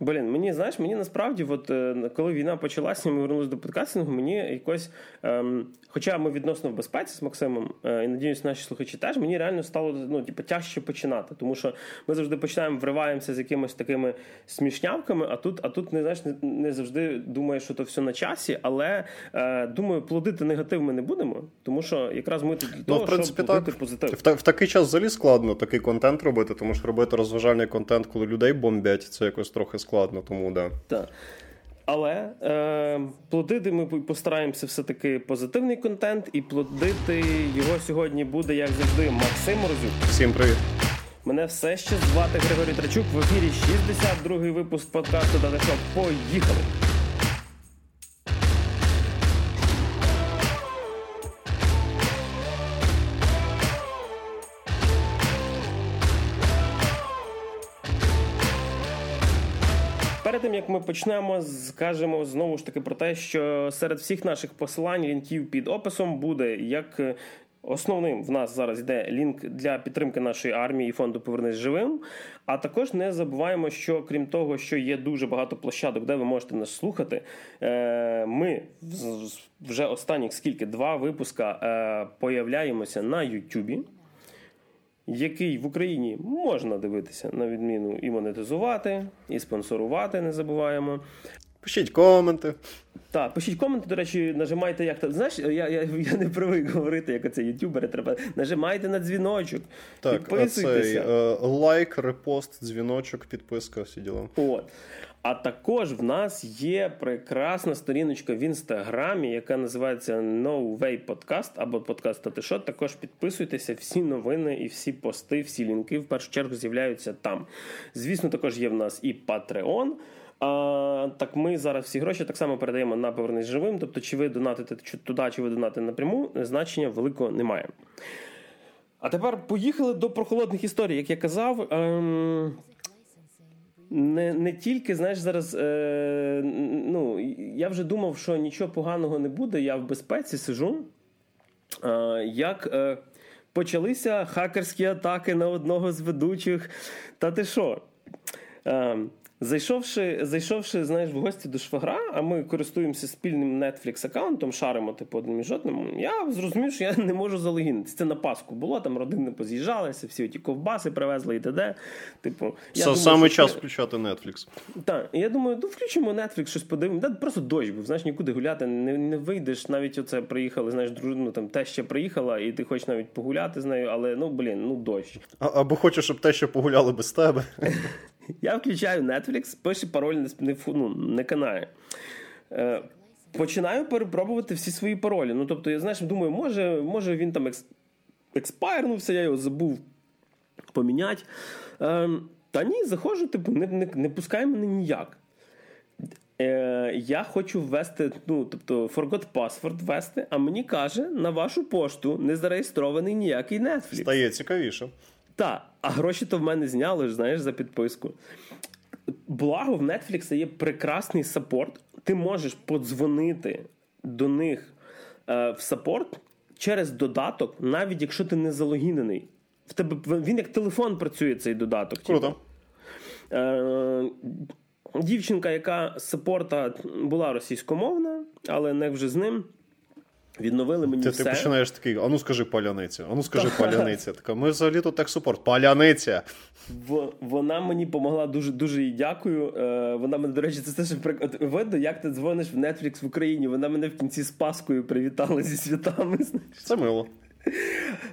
Блін, мені знаєш, мені насправді, от е, коли війна почалася, ми вернулися до подкастингу, мені якось, ем, хоча ми відносно в безпеці з Максимом, е, і надіюсь, наші слухачі теж, мені реально стало ну, типу, тяжче починати. Тому що ми завжди починаємо, вриваємося з якимись такими смішнявками, а тут, а тут не знаєш, не, не завжди думаєш, що то все на часі, але е, думаю, плодити негатив ми не будемо, тому що якраз ми тут для ну, того, в принципі, щоб плодити позитив. В, в такий час взагалі складно такий контент робити, тому що робити розважальний контент, коли людей бомбять, це якось трохи складно, тому да. Так. Але е, плодити ми постараємося все-таки позитивний контент, і плодити його сьогодні буде, як завжди, Максим Морозюк. Всім привіт. Мене все ще звати Григорій Трачук. В ефірі 62-й випуск подкасту «Дата Шоп». Поїхали! Як ми почнемо, скажемо знову ж таки про те, що серед всіх наших посилань лінків під описом буде як. Е, основним в нас зараз йде лінк для підтримки нашої армії і фонду Повернись живим. А також не забуваємо, що крім того, що є дуже багато площадок, де ви можете нас слухати. Е, ми вже останніх скільки два випуска е, появляємося на Ютубі який в Україні можна дивитися на відміну і монетизувати, і спонсорувати, не забуваємо. Пишіть коменти. Так, пишіть коменти, до речі, нажимайте як то. Знаєш, я я, я не привик говорити, як оце ютубери. Треба нажимайте на дзвіночок. Так, підписуйтеся. Цей, е, лайк, репост, дзвіночок, підписка, всі діла. От. А також в нас є прекрасна сторіночка в інстаграмі, яка називається No Way Podcast або подкаст Татишот. Також підписуйтеся, всі новини і всі пости, всі лінки в першу чергу з'являються там. Звісно, також є в нас і Patreon. А, Так ми зараз всі гроші так само передаємо на повернись живим. Тобто, чи ви донатите чи туди, чи ви донатите напряму, значення великого немає. А тепер поїхали до прохолодних історій. Як я казав, ем, не не тільки, знаєш, зараз е, ну, я вже думав, що нічого поганого не буде, я в безпеці сижу. Е, як е, почалися хакерські атаки на одного з ведучих. Та ти що? Е, Зайшовши, зайшовши, знаєш, в гості до швагра, а ми користуємося спільним Netflix аккаунтом, шаримо типу одним і жодним. Я зрозумів, що я не можу залогінитися. Це на Пасху було, там родини поз'їжджалися, всі ті ковбаси привезли і т.д. Типу, я Це саме час це... включати Netflix. Так, я думаю, ну включимо Netflix, щось подивимо. Да, Просто дощ був, знаєш, нікуди гуляти, не не вийдеш. Навіть оце приїхали, знаєш, дружину там те ще приїхала, і ти хочеш навіть погуляти з нею, але ну блін, ну дощ. А, або хочеш, щоб те, що погуляли без тебе. Я включаю Netflix, пише пароль не не, ну, не канає. Е, Починаю перепробувати всі свої паролі. Ну, тобто, я знаєш, думаю, може може він там екс, експайрнувся, я його забув поміняти. Е, Та ні, заходжу, типу, не не, не пускай мене ніяк. Е, Я хочу ввести, ну, тобто, forgot password ввести, а мені каже, на вашу пошту не зареєстрований ніякий Netflix. Стає цікавіше. Так, а гроші то в мене зняли, знаєш, за підписку. Благо, в Netflix є прекрасний саппорт. Ти можеш подзвонити до них е, в саппорт через додаток, навіть якщо ти не залогінений. В тебе Він як телефон працює цей додаток. Круто. Е, Дівчинка, яка з саппорта була російськомовна, але не вже з ним. Відновили мені. Ти, все. ти починаєш такий, ану скажи паляниця, ану скажи паляниця. Така, ми взагалі тут так супорт. Паляниця. В, Вона мені допомогла дуже дуже їй дякую. Е, вона мене, до речі, це теж видно, як ти дзвониш в Netflix в Україні. Вона мене в кінці з Паскою привітала зі святами. Це мило.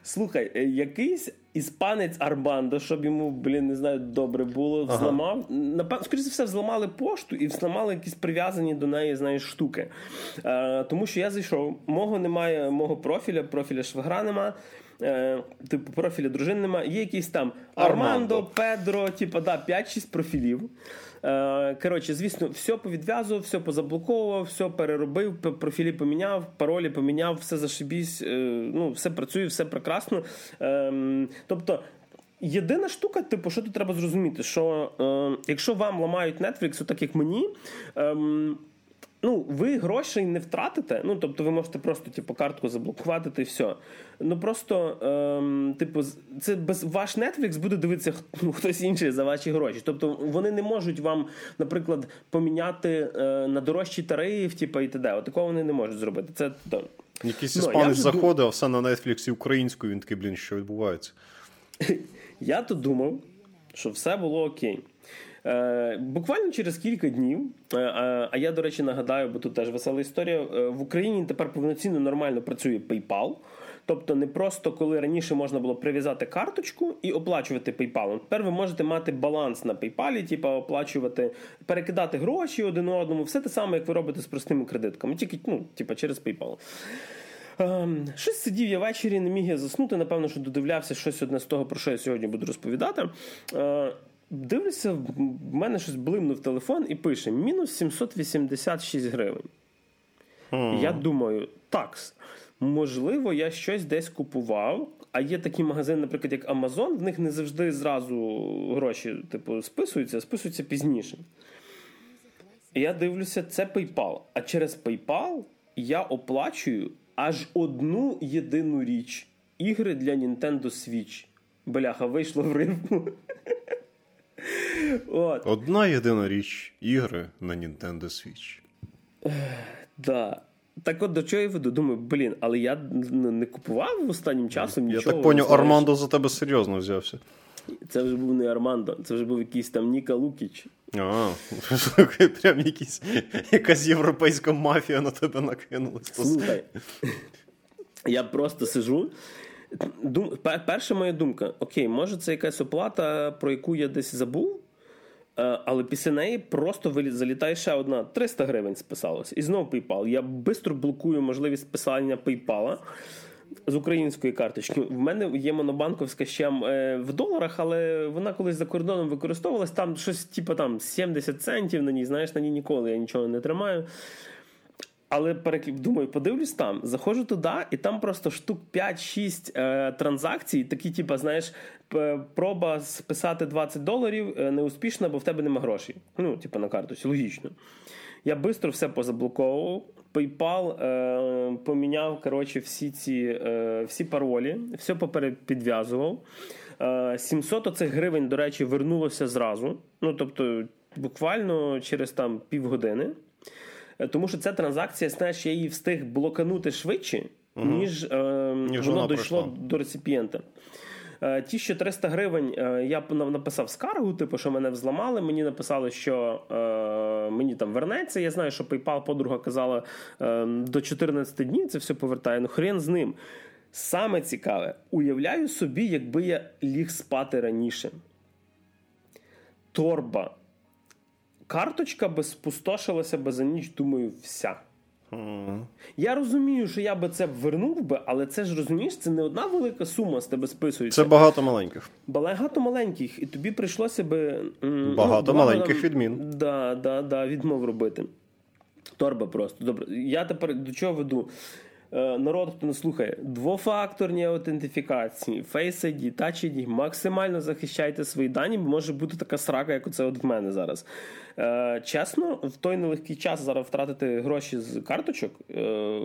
Слухай, е, якийсь іспанець Арбандо, щоб йому, блін, не знаю, добре було, взламав. Ага. Скоріше все, взламали пошту і взламали якісь прив'язані до неї, знаєш, штуки. Е, Тому що я зайшов, мого немає, мого профіля, профіля Швагра нема. Е, типу, профіля дружини немає. Є якісь там Армандо, Армандо Педро, типу, да, 5-6 профілів. Е, коротше, звісно, все повідв'язував, все позаблоковував, все переробив, профілі поміняв, паролі поміняв, все зашибісь, е, ну, все працює, все прекрасно. Ем, тобто. Єдина штука, типу, що тут треба зрозуміти, що е, якщо вам ламають Netflix, так як мені, е, ну, ви грошей не втратите. Ну, тобто, ви можете просто типу, картку заблокувати і все. Ну просто, ем, типу, це без ваш Netflix буде дивитися ну, хтось інший за ваші гроші. Тобто вони не можуть вам, наприклад, поміняти е, на дорожчий тариф, типу, і т.д. От такого вони не можуть зробити. Це то. Якийсь ну, іспанець заходив, а все на Netflix українською. Він такий, блін, що відбувається. Я тут думав, що все було окей. Е, Буквально через кілька днів, е, а я, до речі, нагадаю, бо тут теж весела історія. Е, в Україні тепер повноцінно нормально працює PayPal. Тобто, не просто коли раніше можна було прив'язати карточку і оплачувати PayPal. Тепер ви можете мати баланс на PayPal, типу оплачувати, перекидати гроші один одному, все те саме, як ви робите з простими кредитками, тільки ну, типу, через PayPal. Ем, щось сидів я ввечері, не міг я заснути. Напевно, що додивлявся щось одне з того, про що я сьогодні буду розповідати. Е, дивлюся, в мене щось блимнув телефон і пише: мінус 786 гривень. Mm. Я думаю, такс. Можливо, я щось десь купував. А є такі магазини, наприклад, як Amazon, в них не завжди зразу гроші типу, списуються, а списуються пізніше. І я дивлюся, це PayPal. А через PayPal я оплачую аж одну єдину річ ігри для Nintendo Switch. Бляха, вийшло в ринку. От. Одна єдина річ ігри на Nintendo Switch. Да. Так от до чого я веду? Думаю, блін, але я не купував останнім часом нічого. Я так поняв, Армандо за тебе серйозно взявся. Це вже був не Армандо, це вже був якийсь там Ніка Лукіч. А, прям якісь, якась європейська мафія на тебе накинулась. Слухай, я просто сижу. Дум... Перша моя думка: окей, може, це якась оплата, про яку я десь забув, але після неї просто залітає ще одна 300 гривень списалось. І знову PayPal. Я швидко блокую можливість списання PayPal з української карточки. В мене є монобанковська ще е, в доларах, але вона колись за кордоном використовувалась. Там щось, типу, там 70 центів на ній, знаєш, на ній ніколи я нічого не тримаю. Але думаю, подивлюсь там, заходжу туди, і там просто штук 5-6 е, транзакцій, такі, типу, знаєш, проба списати 20 доларів е, неуспішна, бо в тебе нема грошей. Ну, типу, на карточці, логічно. Я швидко все позаблоковував. PayPal е, поміняв коротше, всі ці е, всі паролі, все підв'язував. Е, 700 оцих гривень, до речі, вернулося зразу. Ну, тобто, буквально через там півгодини. Е, тому що ця транзакція, знаєш, я її встиг блоканути швидше, угу. ніж, е, ніж воно дійшло прийшла. до реципієнта. Е, ті, що 300 гривень, е, я написав скаргу, типу, що мене взламали. Мені написали, що е, мені там вернеться. Я знаю, що PayPal подруга казала е, до 14 днів це все повертає. Ну хрен з ним. Саме цікаве, уявляю собі, якби я ліг спати раніше. Торба карточка би спустошилася би за ніч, думаю, вся. Mm. Я розумію, що я би це вернув би, але це ж розумієш, це не одна велика сума з тебе списується. Це багато маленьких. Багато маленьких, і тобі прийшлося би ну, багато ну, маленьких нам, відмін. Да, да, да, відмов робити. Торба просто. Добре. Я тепер до чого веду? Е, народ, хто не слухає, двофакторні аутентифікації, Face ID, Touch ID, максимально захищайте свої дані, бо може бути така срака, як оце от в мене зараз. Е, чесно, в той нелегкий час зараз втратити гроші з карточок. Е,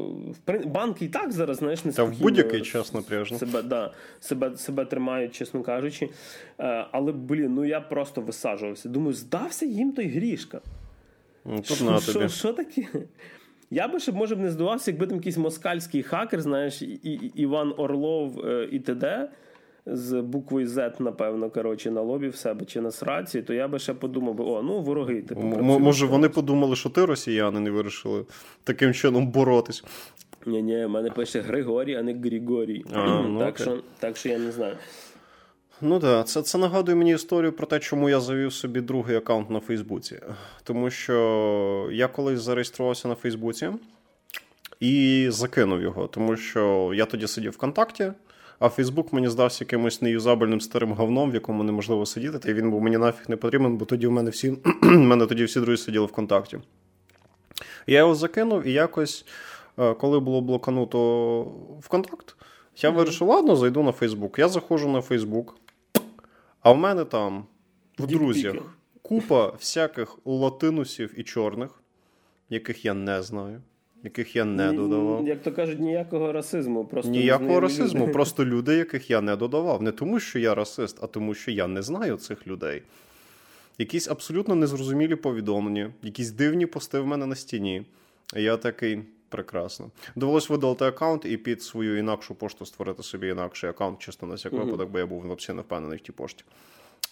банки і так зараз знаєш, не Та в будь-який час напряжно. Себе да, себе, себе тримають, чесно кажучи. Але, блін, ну я просто висаджувався. Думаю, здався їм той грішка. Ну, що таке? Я би ще, може б не здавався, якби там якийсь москальський хакер, знаєш, і, і, Іван Орлов е, і т.д. з буквою Z, напевно, коротше, на лобі в себе чи на сраці, то я би ще подумав, би, о, ну вороги. Типу, М- може, вони подумали, що ти росіяни не вирішили таким чином боротись. Ні, ні, в мене пише Григорій, а не Григорій. А, ну, так, що, так що я не знаю. Ну так, це це нагадує мені історію про те, чому я завів собі другий аккаунт на Фейсбуці. Тому що я колись зареєструвався на Фейсбуці і закинув його, тому що я тоді сидів ВКонтакті, а Фейсбук мені здався якимось неюзабельним старим говном, в якому неможливо сидіти, та й він був мені нафіг не потрібен, бо тоді в мене всі мене тоді всі друзі сиділи ВКонтакті. Я його закинув і якось, е, коли було блокануто ВКонтакт, я вирішив, ладно, зайду на Фейсбук. Я заходжу на Фейсбук. А в мене там в друзях купа всяких латинусів і чорних, яких я не знаю, яких я не додавав. Як то кажуть, ніякого расизму. Просто Ніякого расизму, люди. просто люди, яких я не додавав. Не тому, що я расист, а тому, що я не знаю цих людей. Якісь абсолютно незрозумілі повідомлення, якісь дивні пости в мене на стіні. Я такий. Прекрасно. Довелось видалити аккаунт і під свою інакшу пошту створити собі інакший аккаунт, чисто на всяк випадок, бо я був взагалі не впевнений в тій пошті.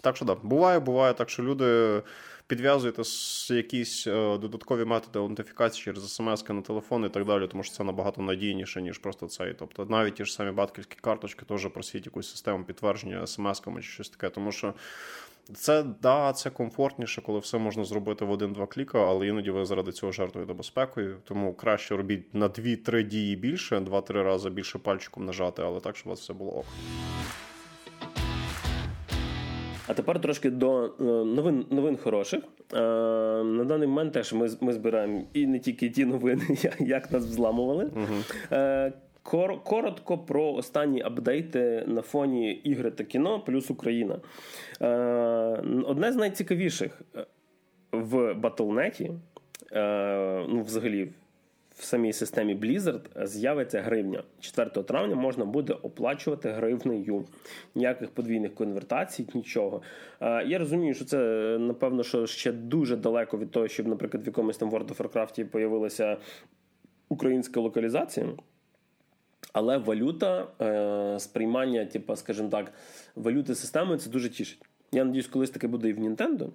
Так що так, да, буває, буває так, що люди підв'язуєте якісь е, додаткові методи аутентифікації через смс на телефон і так далі, тому що це набагато надійніше, ніж просто цей. Тобто навіть ті ж самі батьківські карточки теж просіть якусь систему підтвердження смс-ками чи щось таке, тому що. Це да, це комфортніше, коли все можна зробити в один-два кліка, але іноді ви заради цього жертвуєте безпекою. Тому краще робіть на 2-3 дії більше, 2-3 рази більше пальчиком нажати, але так, щоб у вас все було ок. А тепер трошки до е, новин новин хороших. Е, на даний момент теж ми ми збираємо і не тільки ті новини, як нас взламували. Uh-huh. Коротко про останні апдейти на фоні ігри та кіно плюс Україна. Одне з найцікавіших в Батлнеті, ну, взагалі, в самій системі Blizzard з'явиться гривня. 4 травня можна буде оплачувати гривнею. Ніяких подвійних конвертацій, нічого. Я розумію, що це напевно що ще дуже далеко від того, щоб, наприклад, в якомусь там World of Warcraft появилася українська локалізація. Але валюта, е, сприймання, типу, скажімо так, валюти системи це дуже тішить. Я надіюсь, колись таке буде і в Nintendo.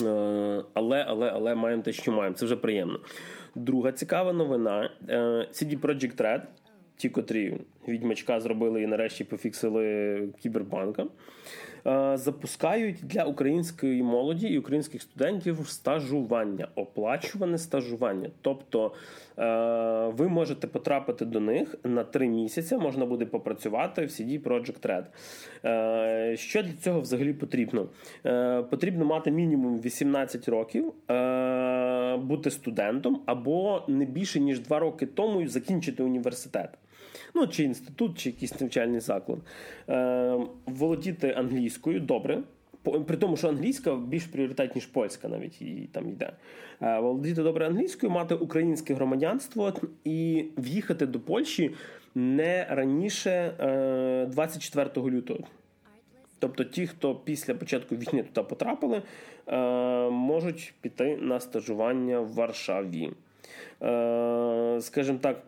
Е, але але, але маємо те, що маємо. Це вже приємно. Друга цікава новина: е, CD Projekt Red, ті, котрі відьмачка зробили і нарешті пофіксили кібербанка. Е, запускають для української молоді і українських студентів стажування, оплачуване стажування. Тобто е, ви можете потрапити до них на три місяці, можна буде попрацювати в CD Project Red. Е, що для цього взагалі потрібно? Потрібно мати мінімум 18 років, бути студентом або не більше ніж 2 роки тому закінчити університет ну чи інститут, чи якийсь навчальний заклад, е, володіти англійською добре. При тому, що англійська більш пріоритет, ніж польська, навіть і там йде. Е, володіти добре англійською, мати українське громадянство і в'їхати до Польщі не раніше 24 е, лютого. Тобто ті, хто після початку війни туди потрапили, е, можуть піти на стажування в Варшаві. Скажімо так,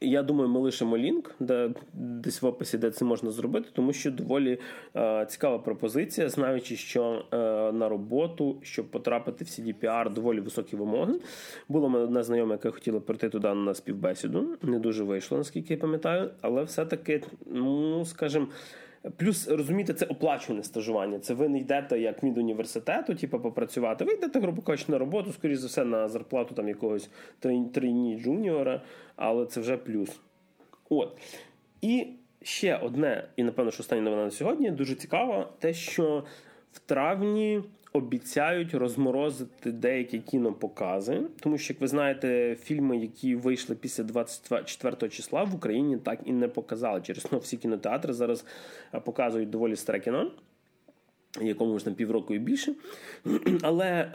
я думаю, ми лишимо лінк, де десь в описі, де це можна зробити, тому що доволі е, цікава пропозиція, знаючи, що е, на роботу, щоб потрапити в CDPR, доволі високі вимоги. Було мене одна знайома, яка хотіла прийти туди на співбесіду. Не дуже вийшло, наскільки я пам'ятаю, але все-таки, ну скажімо, Плюс розумієте, це оплачуване стажування. Це ви не йдете як від університету, типу, попрацювати. Ви йдете, грубо кажучи, на роботу, скоріш за все, на зарплату там якогось трині джуніора, але це вже плюс. От. І ще одне, і напевно, що остання новина на сьогодні дуже цікаво, те, що в травні обіцяють розморозити деякі кінопокази, тому що, як ви знаєте, фільми, які вийшли після 24 числа в Україні, так і не показали. Через ну, всі кінотеатри зараз е, показують доволі старе кіно. Якому ж там півроку і більше. Але е,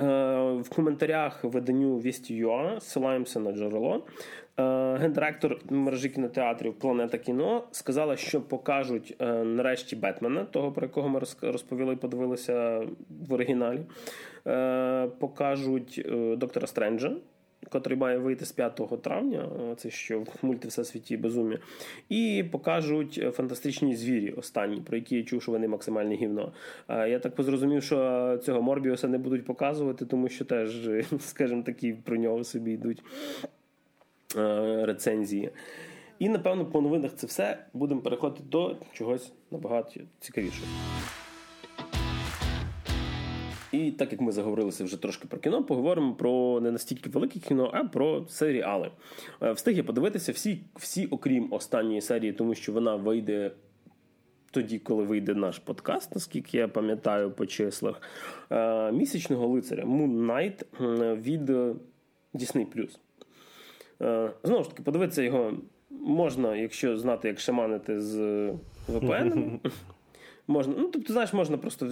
в коментарях виданню Вісті.ua ссилаємося на джерело. Е, гендиректор мережі кінотеатрів Планета кіно сказала, що покажуть е, нарешті Бетмена, того про якого ми розповіли і подивилися в оригіналі. Е, покажуть доктора Стренджа. Котрий має вийти з 5 травня, це що в мульти всесвіті безумі, і покажуть фантастичні звірі останні, про які я чув, що вони максимальне гівно. Я так зрозумів, що цього Морбіуса не будуть показувати, тому що теж, скажімо такі, про нього собі йдуть. Е, рецензії. І, напевно, по новинах це все. Будемо переходити до чогось набагато цікавішого. І так як ми заговорилися вже трошки про кіно, поговоримо про не настільки велике кіно, а про серіали. Е, встиг я подивитися всі, всі, окрім останньої серії, тому що вона вийде тоді, коли вийде наш подкаст, наскільки я пам'ятаю по числах. Е, місячного лицаря Moon Knight від Disney+. Е, знову ж таки, подивитися його можна, якщо знати, як шаманити з VPN. Можна, ну тобто, знаєш, можна просто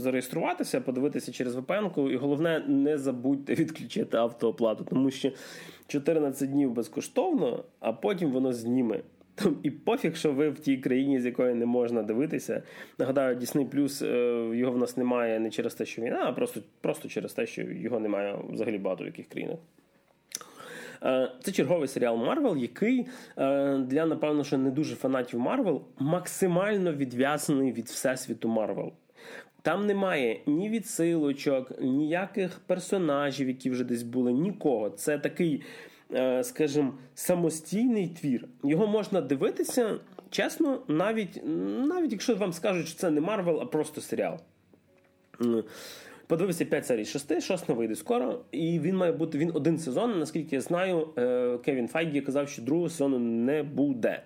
зареєструватися, подивитися через VPN, і головне, не забудьте відключити автооплату, тому що 14 днів безкоштовно, а потім воно зніме. І пофіг, що ви в тій країні, з якої не можна дивитися. Нагадаю, Disney Plus, е, його в нас немає не через те, що війна, а просто просто через те, що його немає взагалі багато в яких країнах. Е, це черговий серіал Марвел, який е, для, напевно, що не дуже фанатів Марвел максимально відв'язаний від всесвіту Марвел. Там немає ні відсилочок, ніяких персонажів, які вже десь були, нікого. Це такий, е, скажімо, самостійний твір. Його можна дивитися, чесно, навіть навіть якщо вам скажуть, що це не Марвел, а просто серіал. Подивився 5 серій 6, 6 вийде скоро, і він має бути він один сезон. Наскільки я знаю, е, Кевін Файгі казав, що другого сезону не буде.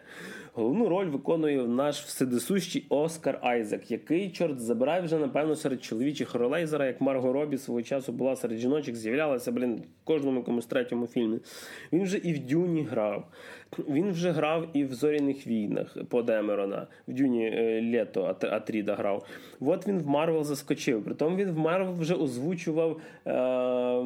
Головну роль виконує наш вседисущий Оскар Айзек, який, чорт забирає вже, напевно, серед чоловічих ролей зараз, як Марго Робі свого часу була серед жіночок, з'являлася, блін, в кожному якомусь третьому фільмі. Він вже і в Дюні грав. Він вже грав і в зоряних війнах По Демерона, в Дюні е, Лето Атріда грав. От він в Марвел заскочив. Притом він в Марвел вже озвучував е-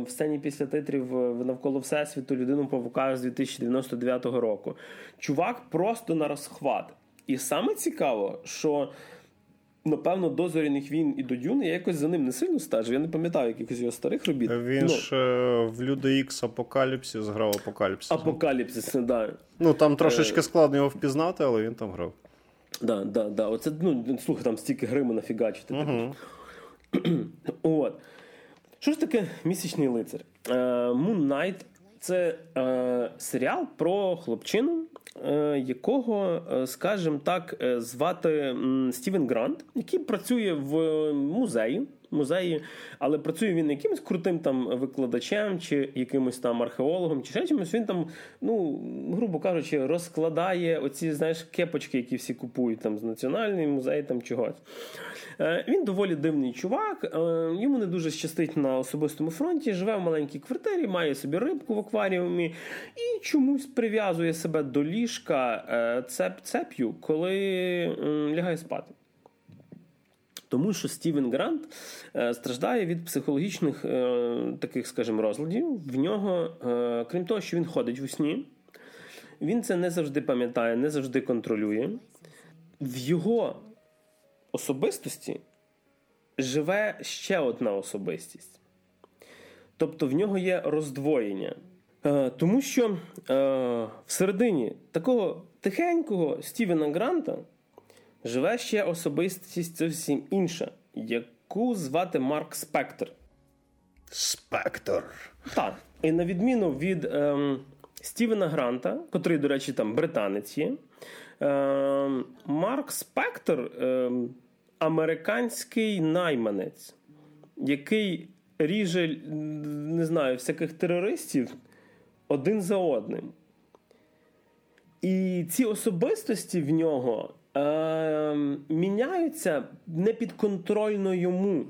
в сцені після титрів навколо Всесвіту людину-павука з 2099 року. Чувак просто на розхват. І саме цікаво, що. Напевно, до зоряних війн і до Дюни я якось за ним не сильно стежу. Я не пам'ятаю якихось його старих робіт. Він ну, ж е, в Люди Ікс Апокаліпсис грав Апокаліпсис. Апокаліпсис, да. Ну там трошечки складно його впізнати, але він там грав. Да, да, да. Оце, ну, слухай, там стільки гриму нафігачити. Угу. От. Що ж таке місячний лицар? Е, Moon Knight – це е, серіал про хлопчину, е, якого, е, скажімо так, е, звати Стівен Грант, який працює в музеї музеї, але працює він якимось крутим там викладачем, чи якимось там археологом, чи ще чимось. Він там, ну, грубо кажучи, розкладає оці, знаєш, кепочки, які всі купують там з національний музей там чогось. Е, він доволі дивний чувак, е, йому не дуже щастить на особистому фронті, живе в маленькій квартирі, має собі рибку в акваріумі і чомусь прив'язує себе до ліжка е, цеп цеп'ю, коли лягає спати. Тому що Стівен Грант е, страждає від психологічних е, таких, скажімо, розладів. В нього, е, крім того, що він ходить у сні, він це не завжди пам'ятає, не завжди контролює. В його особистості живе ще одна особистість. Тобто в нього є роздвоєння. Тому що всередині такого тихенького Стівена Гранта живе ще особистість зовсім інша, яку звати Марк Спектр. Спектр. Так. І на відміну від ем, Стівена Гранта, котрий, до речі, там британець є, ем, Марк Спектр ем, американський найманець, який ріже, не знаю, всяких терористів один за одним. І ці особистості в нього е, міняються непідконтрольно йому.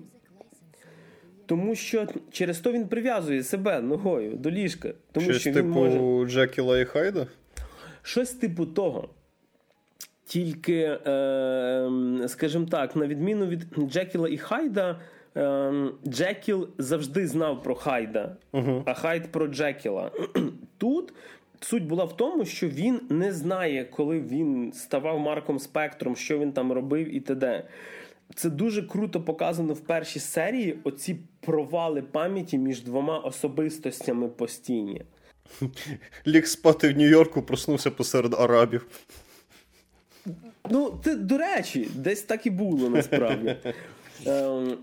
Тому що через то він прив'язує себе ногою до ліжка. Тому Щось що він типу може... Джекіла і Хайда? Щось типу того. Тільки, е, скажімо так, на відміну від Джекіла і Хайда, е, Джекіл завжди знав про Хайда, uh а Хайд про Джекіла. Тут Суть була в тому, що він не знає, коли він ставав Марком Спектром, що він там робив і т.д. Це дуже круто показано в першій серії. Оці провали пам'яті між двома особистостями постійні. Ліг спати в Нью-Йорку, проснувся посеред арабів. Ну, це, до речі, десь так і було насправді. Ем,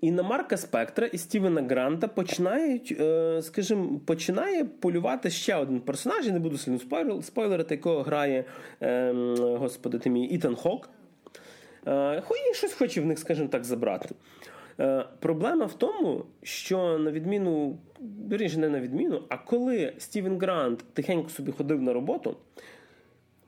і на Марка Спектра і Стівена Гранта починають, е, скажімо, починає полювати ще один персонаж. Я не буду сильно спойлерити, якого грає ем, господи ти мій, Ітан Хок. Е, і щось хоче в них, скажімо так, забрати. Е, проблема в тому, що на відміну, вірніше, не на відміну, а коли Стівен Грант тихенько собі ходив на роботу.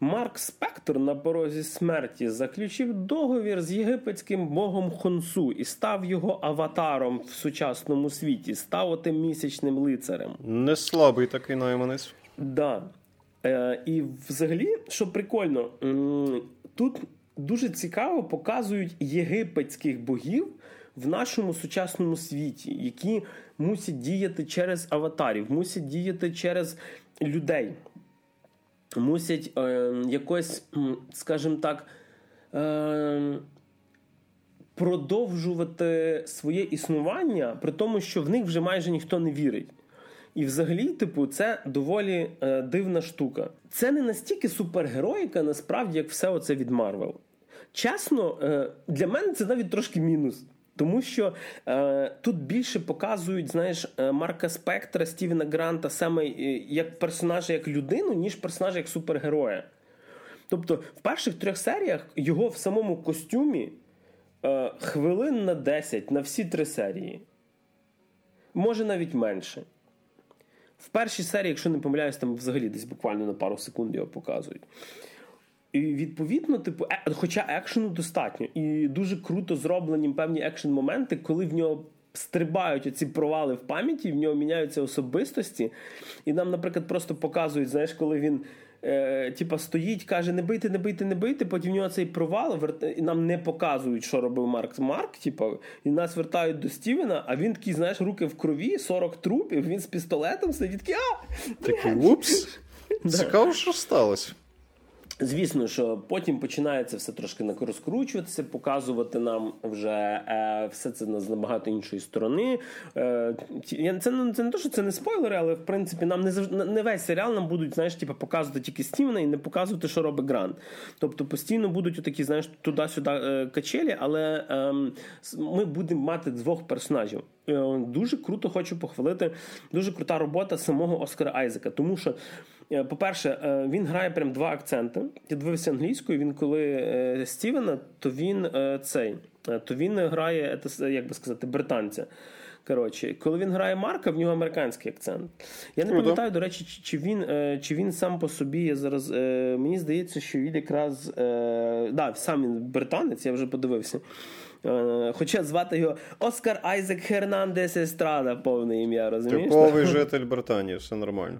Марк Спектр на порозі смерті заключив договір з єгипетським богом Хонсу і став його аватаром в сучасному світі, став отим місячним лицарем. Не слабий такий найманець. Да. Е, І взагалі, що прикольно, тут дуже цікаво показують єгипетських богів в нашому сучасному світі, які мусять діяти через аватарів, мусять діяти через людей, мусять е, якось, скажімо так, е, продовжувати своє існування, при тому, що в них вже майже ніхто не вірить. І взагалі, типу, це доволі е, дивна штука. Це не настільки супергероїка, насправді, як все оце від Марвел. Чесно, е, для мене це навіть трошки мінус. Тому що е, тут більше показують, знаєш, е, Марка Спектра, Стівена Гранта саме е, як персонажа, як людину, ніж персонажа як супергероя. Тобто, в перших трьох серіях його в самому костюмі е, хвилин на 10 на всі три серії. Може навіть менше. В першій серії, якщо не помиляюсь, там взагалі десь буквально на пару секунд його показують. І відповідно, типу, е, хоча екшену достатньо, і дуже круто зроблені певні екшн-моменти, коли в нього стрибають оці провали в пам'яті, в нього міняються особистості. І нам, наприклад, просто показують, знаєш, коли він е, типа, стоїть, каже: не бийте, не бийте, не бийте. Потім в нього цей провал, і нам не показують, що робив Марк Марк. Типа, і нас вертають до Стівена, а він такий, знаєш, руки в крові, 40 трупів, він з пістолетом сидить такий, а! Такий, упс. Цікаво, що сталося. Звісно, що потім починається все трошки розкручуватися, показувати нам вже е, все це з набагато іншої сторони. Е, це, це не то, що це не спойлери, але в принципі нам не не весь серіал нам будуть знаєш, типу, показувати тільки Стівена і не показувати, що робить Грант. Тобто постійно будуть такі, знаєш, туди-сюди е, качелі, але е, ми будемо мати двох персонажів. Е, дуже круто хочу похвалити. Дуже крута робота самого Оскара Айзека, тому що. Е, по-перше, е, він грає прям два акценти. Я дивився англійською. Він коли Стівена, то він цей, то він грає, як би сказати, британця. Коротше, коли він грає Марка, в нього американський акцент. Я не пам'ятаю, до речі, чи він чи він сам по собі я зараз. Мені здається, що він якраз да, сам він британець, я вже подивився. Хоча звати його Оскар Айзек Хернандес Естрада, повне ім'я, розумієш? Типовий житель Британії, все нормально.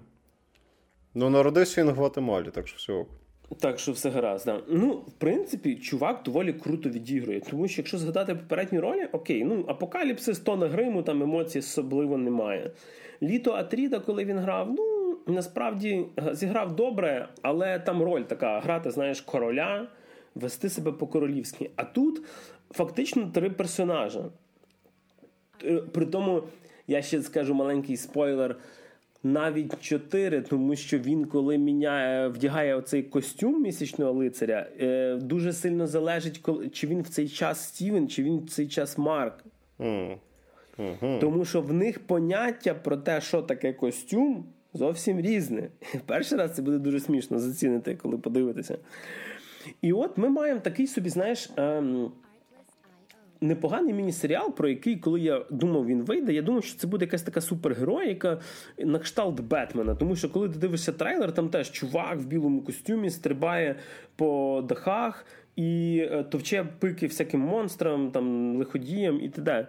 Ну, народився він в Гватемалі, так що все. Так що все гаразд. Да. Ну, в принципі, чувак доволі круто відігрує. Тому що, якщо згадати попередні ролі, окей, ну апокаліпсис, тона гриму, там емоцій особливо немає. Літо Атріда, коли він грав, ну насправді зіграв добре, але там роль така: грати, знаєш, короля, вести себе по-королівськи. А тут фактично три персонажа. Е, при тому, я ще скажу маленький спойлер навіть чотири, тому що він, коли міняє, вдягає оцей костюм місячного лицаря, е, дуже сильно залежить, чи він в цей час Стівен, чи він в цей час Марк. Mm. Uh-huh. Тому що в них поняття про те, що таке костюм, зовсім різне. Перший раз це буде дуже смішно зацінити, коли подивитися. І от ми маємо такий собі, знаєш. Ем, непоганий міні-серіал, про який, коли я думав, він вийде, я думав, що це буде якась така супергероїка на кшталт Бетмена. Тому що, коли ти дивишся трейлер, там теж чувак в білому костюмі стрибає по дахах і е, товче пики всяким монстрам, там, лиходіям і т.д.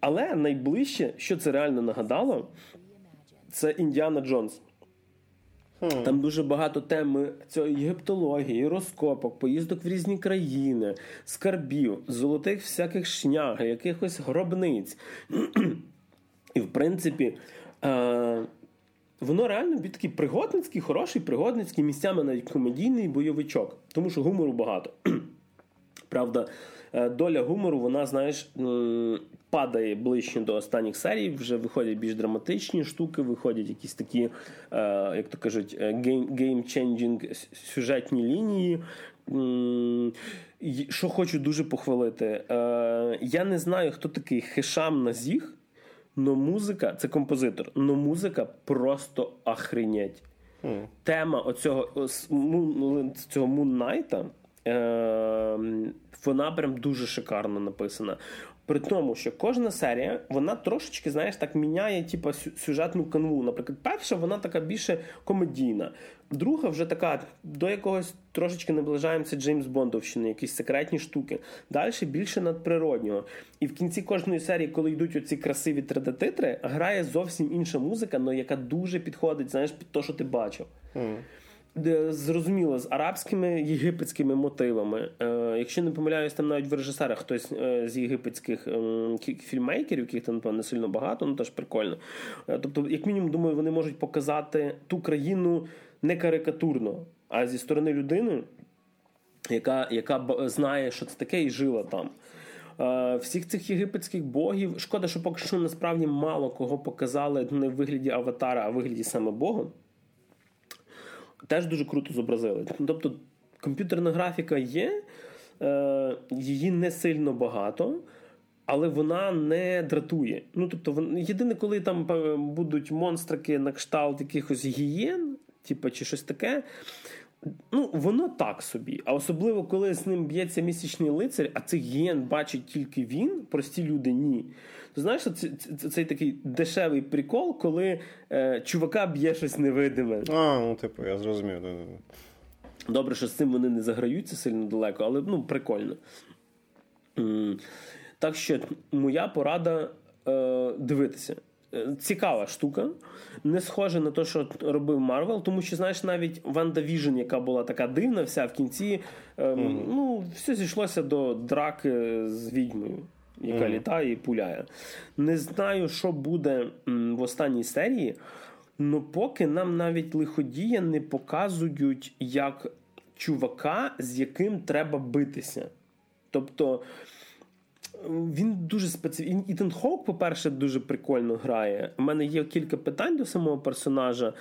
Але найближче, що це реально нагадало, це Індіана Джонс. Там дуже багато тем цієї єгиптології, розкопок, поїздок в різні країни, скарбів, золотих всяких шняг, якихось гробниць. І, в принципі, е- воно реально від такий пригодницький, хороший пригодницький, місцями навіть комедійний бойовичок, тому що гумору багато. Правда, е, доля гумору, вона, знаєш, падає ближче до останніх серій, вже виходять більш драматичні штуки, виходять якісь такі, е, як то кажуть, game-changing сюжетні лінії. Що хочу дуже похвалити. Е, я не знаю, хто такий Хешам Назіг, але музика це композитор, але музика просто охренеть. Мм. Тема оцього цього Муннайта, вона прям дуже шикарно написана. При тому, що кожна серія вона трошечки, знаєш, так міняє типу, сюжетну канву. Наприклад, перша вона така більше комедійна, друга вже така до якогось трошечки наближаємося Джеймс Бондовщини, якісь секретні штуки. Далі більше надприроднього. І в кінці кожної серії, коли йдуть оці красиві 3D-титри, грає зовсім інша музика, але яка дуже підходить, знаєш, під те, що ти бачив. Mm. Зрозуміло, з арабськими єгипетськими мотивами. Е, Якщо не помиляюсь, там навіть в режисерах хтось е, з єгипетських е, фільмейкерів, яких там не сильно багато, ну теж прикольно. Е, тобто, як мінімум, думаю, вони можуть показати ту країну не карикатурно, а зі сторони людини, яка, яка знає, що це таке, і жила там. Всіх цих єгипетських богів. Шкода, що поки що насправді мало кого показали не в вигляді аватара, а в вигляді саме Бога. Теж дуже круто зобразили. Тобто комп'ютерна графіка є, е, її не сильно багато. Але вона не дратує. Ну, тобто, єдине, коли там будуть монстрики на кшталт якихось гієн, типу, чи щось таке, Ну, воно так собі. А особливо, коли з ним б'ється місячний лицар, а цих гієн бачить тільки він, прості люди ні. То знаєш, це, це, цей такий дешевий прикол, коли е, чувака б'є щось невидиме. А, ну типу, я зрозумів. Добре, що з цим вони не заграються сильно далеко, але ну, прикольно. Так що моя порада е, дивитися. Цікава штука, не схоже на те, що робив Марвел, тому що, знаєш, навіть Ванда Віжн, яка була така дивна, вся в кінці, ем, mm-hmm. ну, все зійшлося до драки з відьмою, яка mm-hmm. літає і пуляє. Не знаю, що буде в останній серії, але поки нам навіть лиходія не показують як чувака, з яким треба битися. Тобто. Він дуже специфічний. Ітан Хоук, по-перше, дуже прикольно грає. У мене є кілька питань до самого персонажа,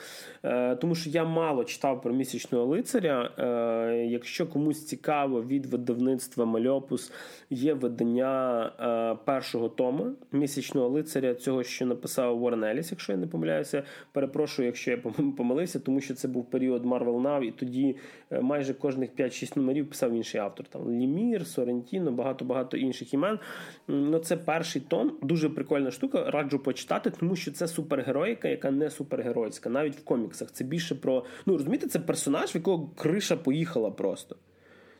е, тому що я мало читав про місячного лицаря. Е, якщо комусь цікаво від видавництва Мальопус, є видання е, першого тому місячного лицаря, цього, що написав Уоррен Еліс, якщо я не помиляюся. Перепрошую, якщо я помилився, тому що це був період Marvel Now, і тоді майже кожних 5-6 номерів писав інший автор. Там Лімір, Сорентіно, багато-багато інших імен. Ну, Це перший том, дуже прикольна штука. Раджу почитати, тому що це супергероїка, яка не супергеройська, навіть в коміксах. Це більше про. Ну, розумієте, це персонаж, в якого криша поїхала просто.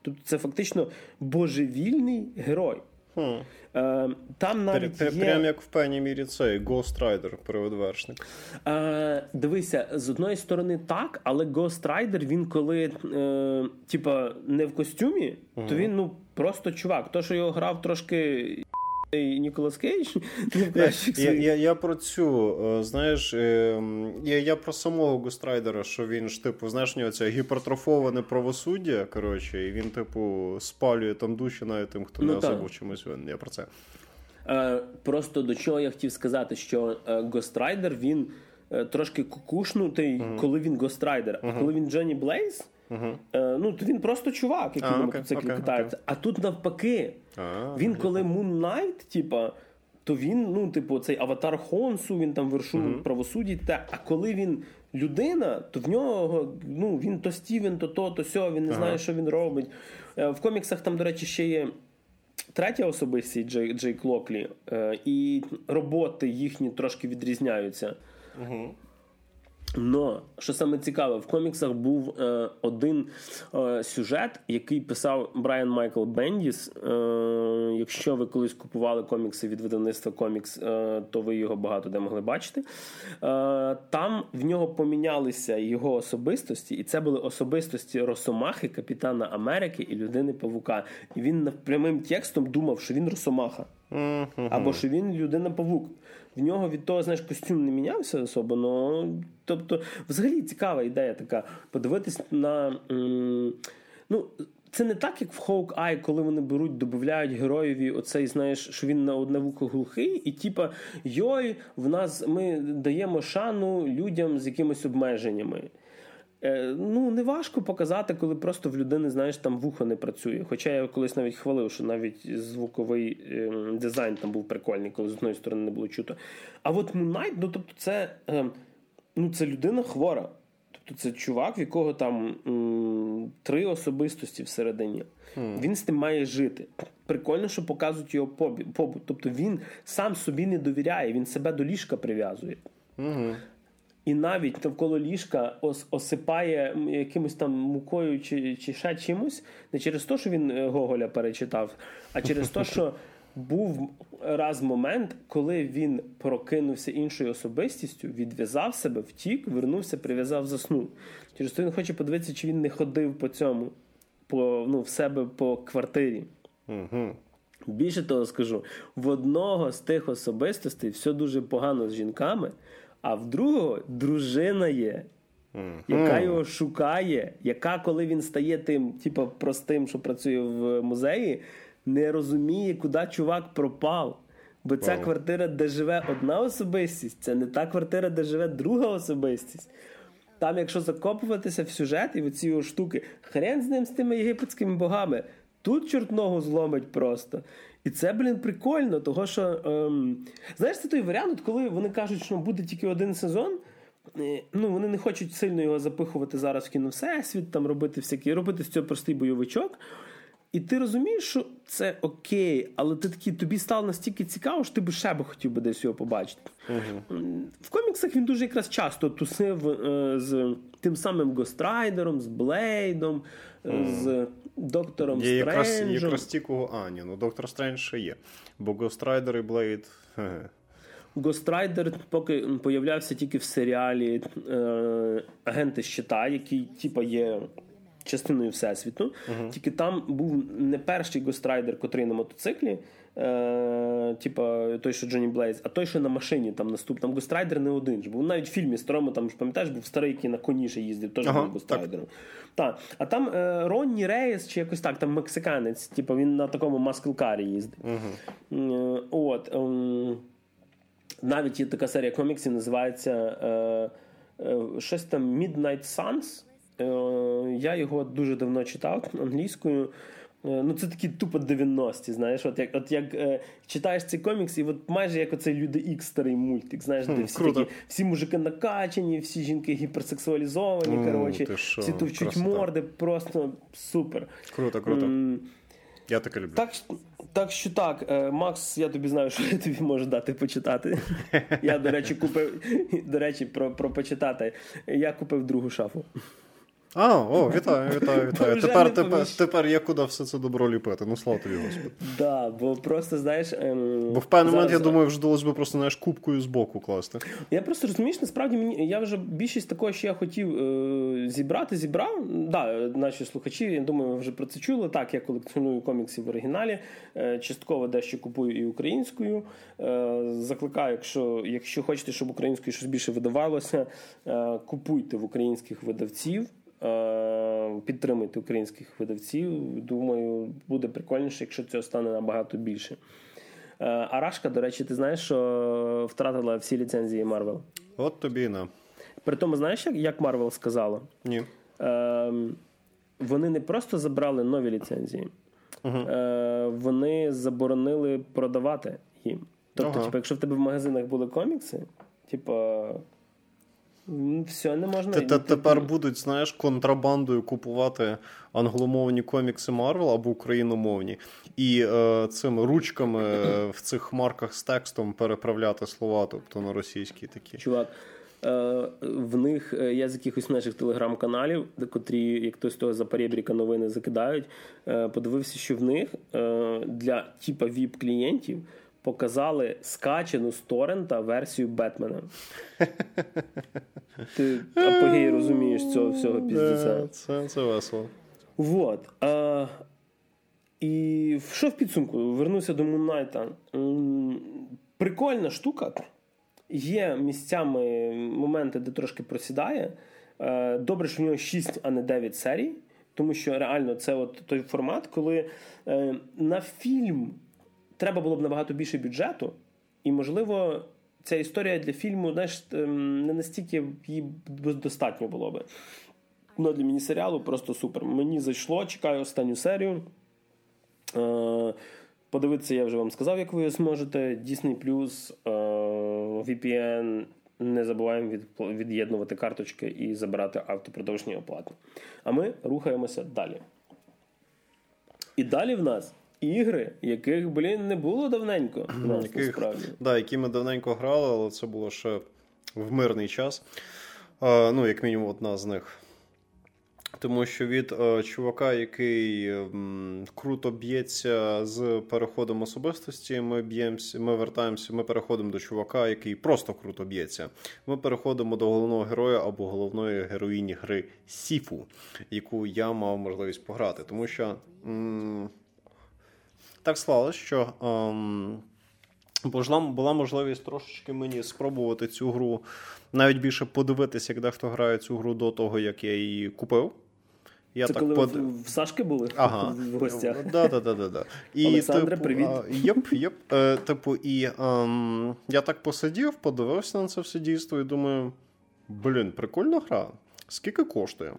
Тобто це фактично божевільний герой. Хм. Е, там навіть є... Прям як в певній мірі цей Ghost Rider привид-вершник. Е, Дивися, з одної сторони так, але Ghost Rider, він коли е, типа не в костюмі, угу. то він ну просто чувак. То, що його грав трошки. Ніколас Кейдж я, я, я я, про цю, е, знаєш, е, я я про самого Ghost Rider а, що він ж, типу, знаєш, нього це гіпертрофоване правосуддя. Коротше, і він, типу, спалює там душі навіть тим, хто ну, не особо чомусь винен. Я про це. Е, Просто до чого я хотів сказати, що Гострайдер він трошки кукушнутий, uh-huh. коли він Гострайдер. А коли він Джонні Блейз. Uh-huh. Е, ну, то він просто чувак, який на мотоциклі okay, катається. Okay. А тут навпаки, а, він коли Moon Knight, типа, то він, ну, типу, цей аватар Хонсу, він там вершує uh-huh. правосуддя. Та, а коли він людина, то в нього ну, він то Стівен, то то, то сьо, він не знає, що він робить. Е, в коміксах там, до речі, ще є. Третя особистість Джей Джей Клоклі, е, і роботи їхні трошки відрізняються. Угу. Но що саме цікаве, в коміксах був е, один е, сюжет, який писав Брайан Майкл Бендіс. Е, якщо ви колись купували комікси від видавництва комікс, е, то ви його багато де могли бачити. Е, там в нього помінялися його особистості, і це були особистості Росомахи, Капітана Америки і людини Павука. І він прямим текстом думав, що він Росомаха. Або що він людина павук. В нього від того, знаєш, костюм не мінявся особо, но, тобто, взагалі цікава ідея така. Подивитись на. Ну, це не так, як в Hawkeye, коли вони беруть, додають героєві оцей, знаєш, що він на одне вухо глухий, і типа, йой, в нас ми даємо шану людям з якимись обмеженнями. Е, ну, не важко показати, коли просто в людини, знаєш, там вухо не працює. Хоча я колись навіть хвалив, що навіть звуковий ем, дизайн там був прикольний, коли з одної сторони не було чуто. А от Moonlight, ну тобто, це ем, ну, це людина хвора. Тобто це чувак, в якого там м, три особистості всередині. Mm. Він з тим має жити. Прикольно, що показують його побут. Тобто він сам собі не довіряє, він себе до ліжка прив'язує. Mm-hmm і навіть навколо ліжка ос- осипає якимось там мукою чи чи ще чимось, не через те, що він е, Гоголя перечитав, а через те, що був раз момент, коли він прокинувся іншою особистістю, відв'язав себе, втік, вернувся, прив'язав, заснув. Через то він хоче подивитися, чи він не ходив по цьому, по, ну, в себе по квартирі. Угу. Більше того скажу, в одного з тих особистостей все дуже погано з жінками, а в другого дружина є, яка його шукає, яка, коли він стає тим, типу, простим, що працює в музеї, не розуміє, куди чувак пропав. Бо ця Вау. квартира, де живе одна особистість, це не та квартира, де живе друга особистість. Там, якщо закопуватися в сюжет і в ці штуки, хрен з ним з тими єгипетськими богами. Тут чорт ногу зломить просто. І це, блін, прикольно, того що. Ем, знаєш, це той варіант, коли вони кажуть, що буде тільки один сезон. е, Ну, вони не хочуть сильно його запихувати зараз в кіно всесвіт, там робити всякі, робити з цього простий бойовичок. І ти розумієш, що це окей, але ти такий, тобі стало настільки цікаво, що ти би ще би хотів би десь його побачити. В коміксах він дуже якраз часто тусив е, з тим самим Гострайдером, з Блейдом, е, з доктором Є якраз, Стренджем. якраз ті, кого. А, ні, ну Доктор Стрендж ще є. Бо Гострайдер і Блейд. Гострайдер поки появлявся тільки в серіалі е, Агенти щита, який типа є частиною Всесвіту. Тільки там був не перший Гострайдер, котрий на мотоциклі. Е, типа той, що Джонні Блейз, а той, що на машині там наступ. Там Гострайдер не один ж був. Навіть в фільмі старому, там ж пам'ятаєш, був старий, який на коні ще їздив, теж Ага, був Гострайдером. Так. А там е, Ронні Рейс, чи якось так, там мексиканець, типу він на такому маскл-карі їздив. Е, от. ем, навіть є така серія коміксів, називається е, е, щось там Midnight Suns. Е, я його дуже давно читав англійською. Е, Ну, це такі тупо 90-ті, знаєш, от як от як е, читаєш цей комікс, і от майже як оцей Люди Ікс старий мультик, знаєш, де всі круто. такі, всі мужики накачані, всі жінки гіперсексуалізовані, Ну, коротше, всі товчуть красота. морди, просто супер. Круто, круто. М, Я таке люблю. так, так що так, е, Макс, я тобі знаю, що я тобі можу дати почитати. Я, до речі, купив до речі, про, про почитати. Я купив другу шафу. А, о, вітаю, вітаю, вітаю. Тепер, тепер, тепер є куди все це добро ліпити. Ну, слава тобі, Господи. Да, бо просто знаєш. Ем, Бо в певний момент, я думаю, вже би просто знаєш, кубкою з боку класти. Я просто розумієш, насправді мені я вже більшість такого, що я хотів е, зібрати, зібрав. Да, наші слухачі, я думаю, вже про це чули. Так, я колекціоную комікси в оригіналі, е, частково дещо купую і українською. Е, закликаю, якщо, якщо хочете, щоб українською щось більше видавалося, е, купуйте в українських видавців. Е, Підтримуйте українських видавців. Думаю, буде прикольніше, якщо цього стане набагато більше. Е, Арашка, до речі, ти знаєш, що втратила всі ліцензії Марвел. От тобі і на. При тому, знаєш, як- Марвел сказала? Ні. Ем, вони не просто забрали нові ліцензії, е, вони заборонили продавати їм. Тобто, Ага. типу, якщо в тебе в магазинах були комікси, типу, все не можна. Те- те- Тепер типу, будуть, знаєш, контрабандою купувати англомовні комікси Марвел або україномовні, і е, цими ручками е, в цих марках з текстом переправляти слова, тобто на російські такі. Чувак, е, в них е, я з якихось наших телеграм-каналів, котрі, як хтось того за перебріка новини закидають, подивився, що в них для типа ВІП-клієнтів показали скачену з торрента версію Бетмена. Ти апогей розумієш цього всього піздеця. Е, Це, це весело. Вот. А, і що в підсумку? Вернуся до Муннайта. Прикольна штука. Є місцями моменти, де трошки просідає. Е, Добре, що в нього 6, а не 9 серій. Тому що реально це от той формат, коли е, на фільм треба було б набагато більше бюджету, і, можливо, ця історія для фільму знаєш, ем, не настільки її достатньо було би. Ну, для міні-серіалу просто супер. Мені зайшло, чекаю останню серію. Е, подивитися, я вже вам сказав, як ви зможете. Disney Plus, е, VPN. Не забуваємо від, від'єднувати карточки і забирати автопродовжні оплати. А ми рухаємося далі. І далі в нас ігри, яких, блін, не було давненько. в нас, Яких, насправді. да, які ми давненько грали, але це було ще в мирний час. Е, ну, як мінімум, одна з них. Тому що від е, чувака, який м, круто б'ється з переходом особистості, ми б'ємося, ми вертаємося, ми переходимо до чувака, який просто круто б'ється. Ми переходимо до головного героя або головної героїні гри Сіфу, яку я мав можливість пограти. Тому що м, так склалось, що. М, була можливість трошечки мені спробувати цю гру, навіть більше подивитися, як дехто грає цю гру до того, як я її купив. Я Це так коли под... в Сашки були ага. в гостях. Да, да, да, да, да. І, Олександре, типу, привіт. Єп, єп. Е, типу, і ем, я так посидів, подивився на це все дійство і думаю: блін, прикольна гра. Скільки коштує?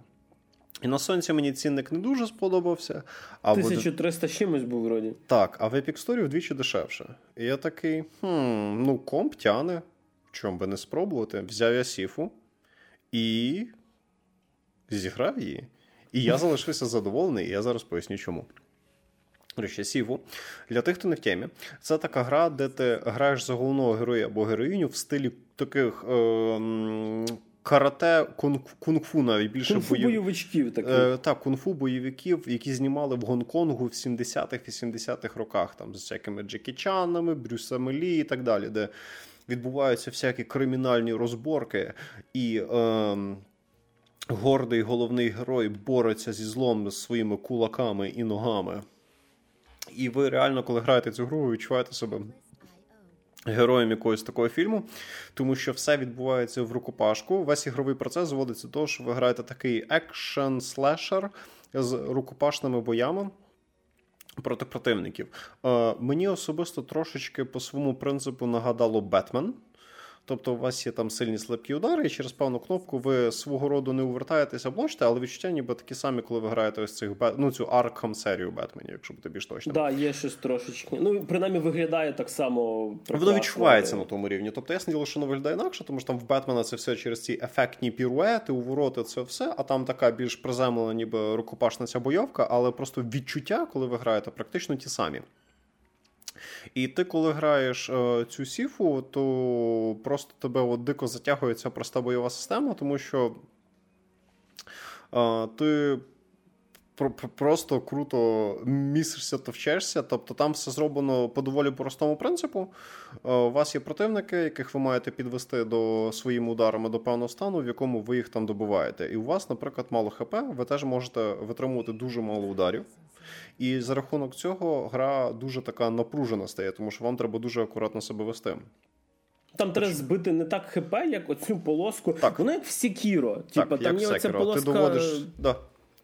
І на сонці мені цінник не дуже сподобався. А 1300 в... чимось був вроді. Так, а в Epic Store вдвічі дешевше. І я такий, хм, ну, комп тяне. Чому би не спробувати? Взяв я сіфу і зіграв її. І я залишився задоволений, і я зараз поясню чому. Речі, Сіву, для тих, хто не в темі, це така гра, де ти граєш за головного героя або героїню в стилі таких е, карате, кунг-фу навіть більше кунг-фу бойов... бойовичків. таких. Е, так, кунг-фу бойовиків, які знімали в Гонконгу в 70-х 80-х роках, там з всякими Джекі Чанами, Брюсами Лі і так далі, де відбуваються всякі кримінальні розборки і. Е, гордий головний герой бореться зі злом своїми кулаками і ногами. І ви реально, коли граєте цю гру, ви відчуваєте себе героєм якогось такого фільму, тому що все відбувається в рукопашку. Весь ігровий процес зводиться до того, що ви граєте такий екшен слешер з рукопашними боями. Проти противників. Е, Мені особисто трошечки по своєму принципу нагадало Бетмен. Тобто у вас є там сильні слабкі удари, і через певну кнопку ви свого роду не увертаєтеся, облочите, але відчуття ніби такі самі, коли ви граєте ось цих ну, цю Arkham серію Бетменів, якщо бути більш точним. Так, да, є щось трошечки. Ну, принаймні виглядає так само. Прекрасно. Воно відчувається на тому рівні. Тобто, ясне діло, що воно виглядає інакше, тому що там в Бетмена це все через ці ефектні піруети, увороти, це все, а там така більш приземлена, ніби рукопашна ця бойовка, але просто відчуття, коли ви граєте, практично ті самі. І ти, коли граєш е, цю сіфу, то просто тебе от дико затягує ця проста бойова система, тому що е, ти. Просто круто місишся, товчешся. Тобто там все зроблено по доволі простому принципу. Е, у вас є противники, яких ви маєте підвести до своїми ударами до певного стану, в якому ви їх там добуваєте. І у вас, наприклад, мало ХП, ви теж можете витримувати дуже мало ударів. І за рахунок цього гра дуже така напружена стає, тому що вам треба дуже акуратно себе вести. Там треба збити не так хп, як оцю полоску. Так. Воно як в Секіро. Типа, там є оця полоска. Ти доводиш, да.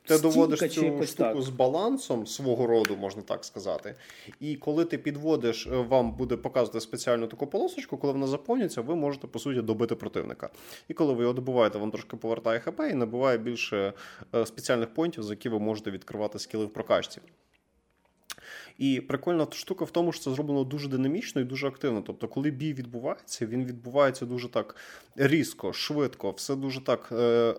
Ти доводиш цю штуку так. з балансом свого роду, можна так сказати. І коли ти підводиш, е, вам буде показувати спеціальну таку полосочку, коли вона заповнюється, ви можете, по суті, добити противника. І коли ви його добуваєте, вам трошки повертає ХП і набуває більше е, спеціальних поінтів, за які ви можете відкривати скіли в прокачці. І прикольна штука в тому, що це зроблено дуже динамічно і дуже активно. Тобто, коли бій відбувається, він відбувається дуже так різко, швидко, все дуже так. Е-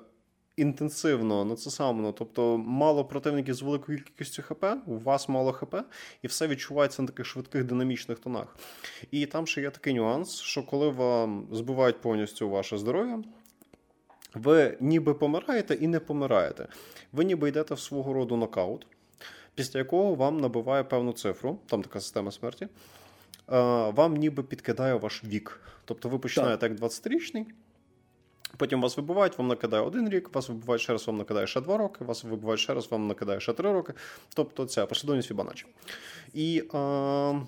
Інтенсивно, нацесамно, тобто мало противників з великою кількістю ХП, у вас мало ХП, і все відчувається на таких швидких динамічних тонах. І там ще є такий нюанс, що коли вам збивають повністю ваше здоров'я, ви ніби помираєте і не помираєте. Ви ніби йдете в свого роду нокаут після якого вам набиває певну цифру, там така система смерті, е, вам ніби підкидає ваш вік. Тобто ви починаєте як 20-річний, потім вас вибивають, вам накидає один рік, вас вибивають ще раз, вам накидає ще два роки, вас вибивають ще раз, вам накидає ще три роки. Тобто ця послідовність Фібоначчі. І. Е,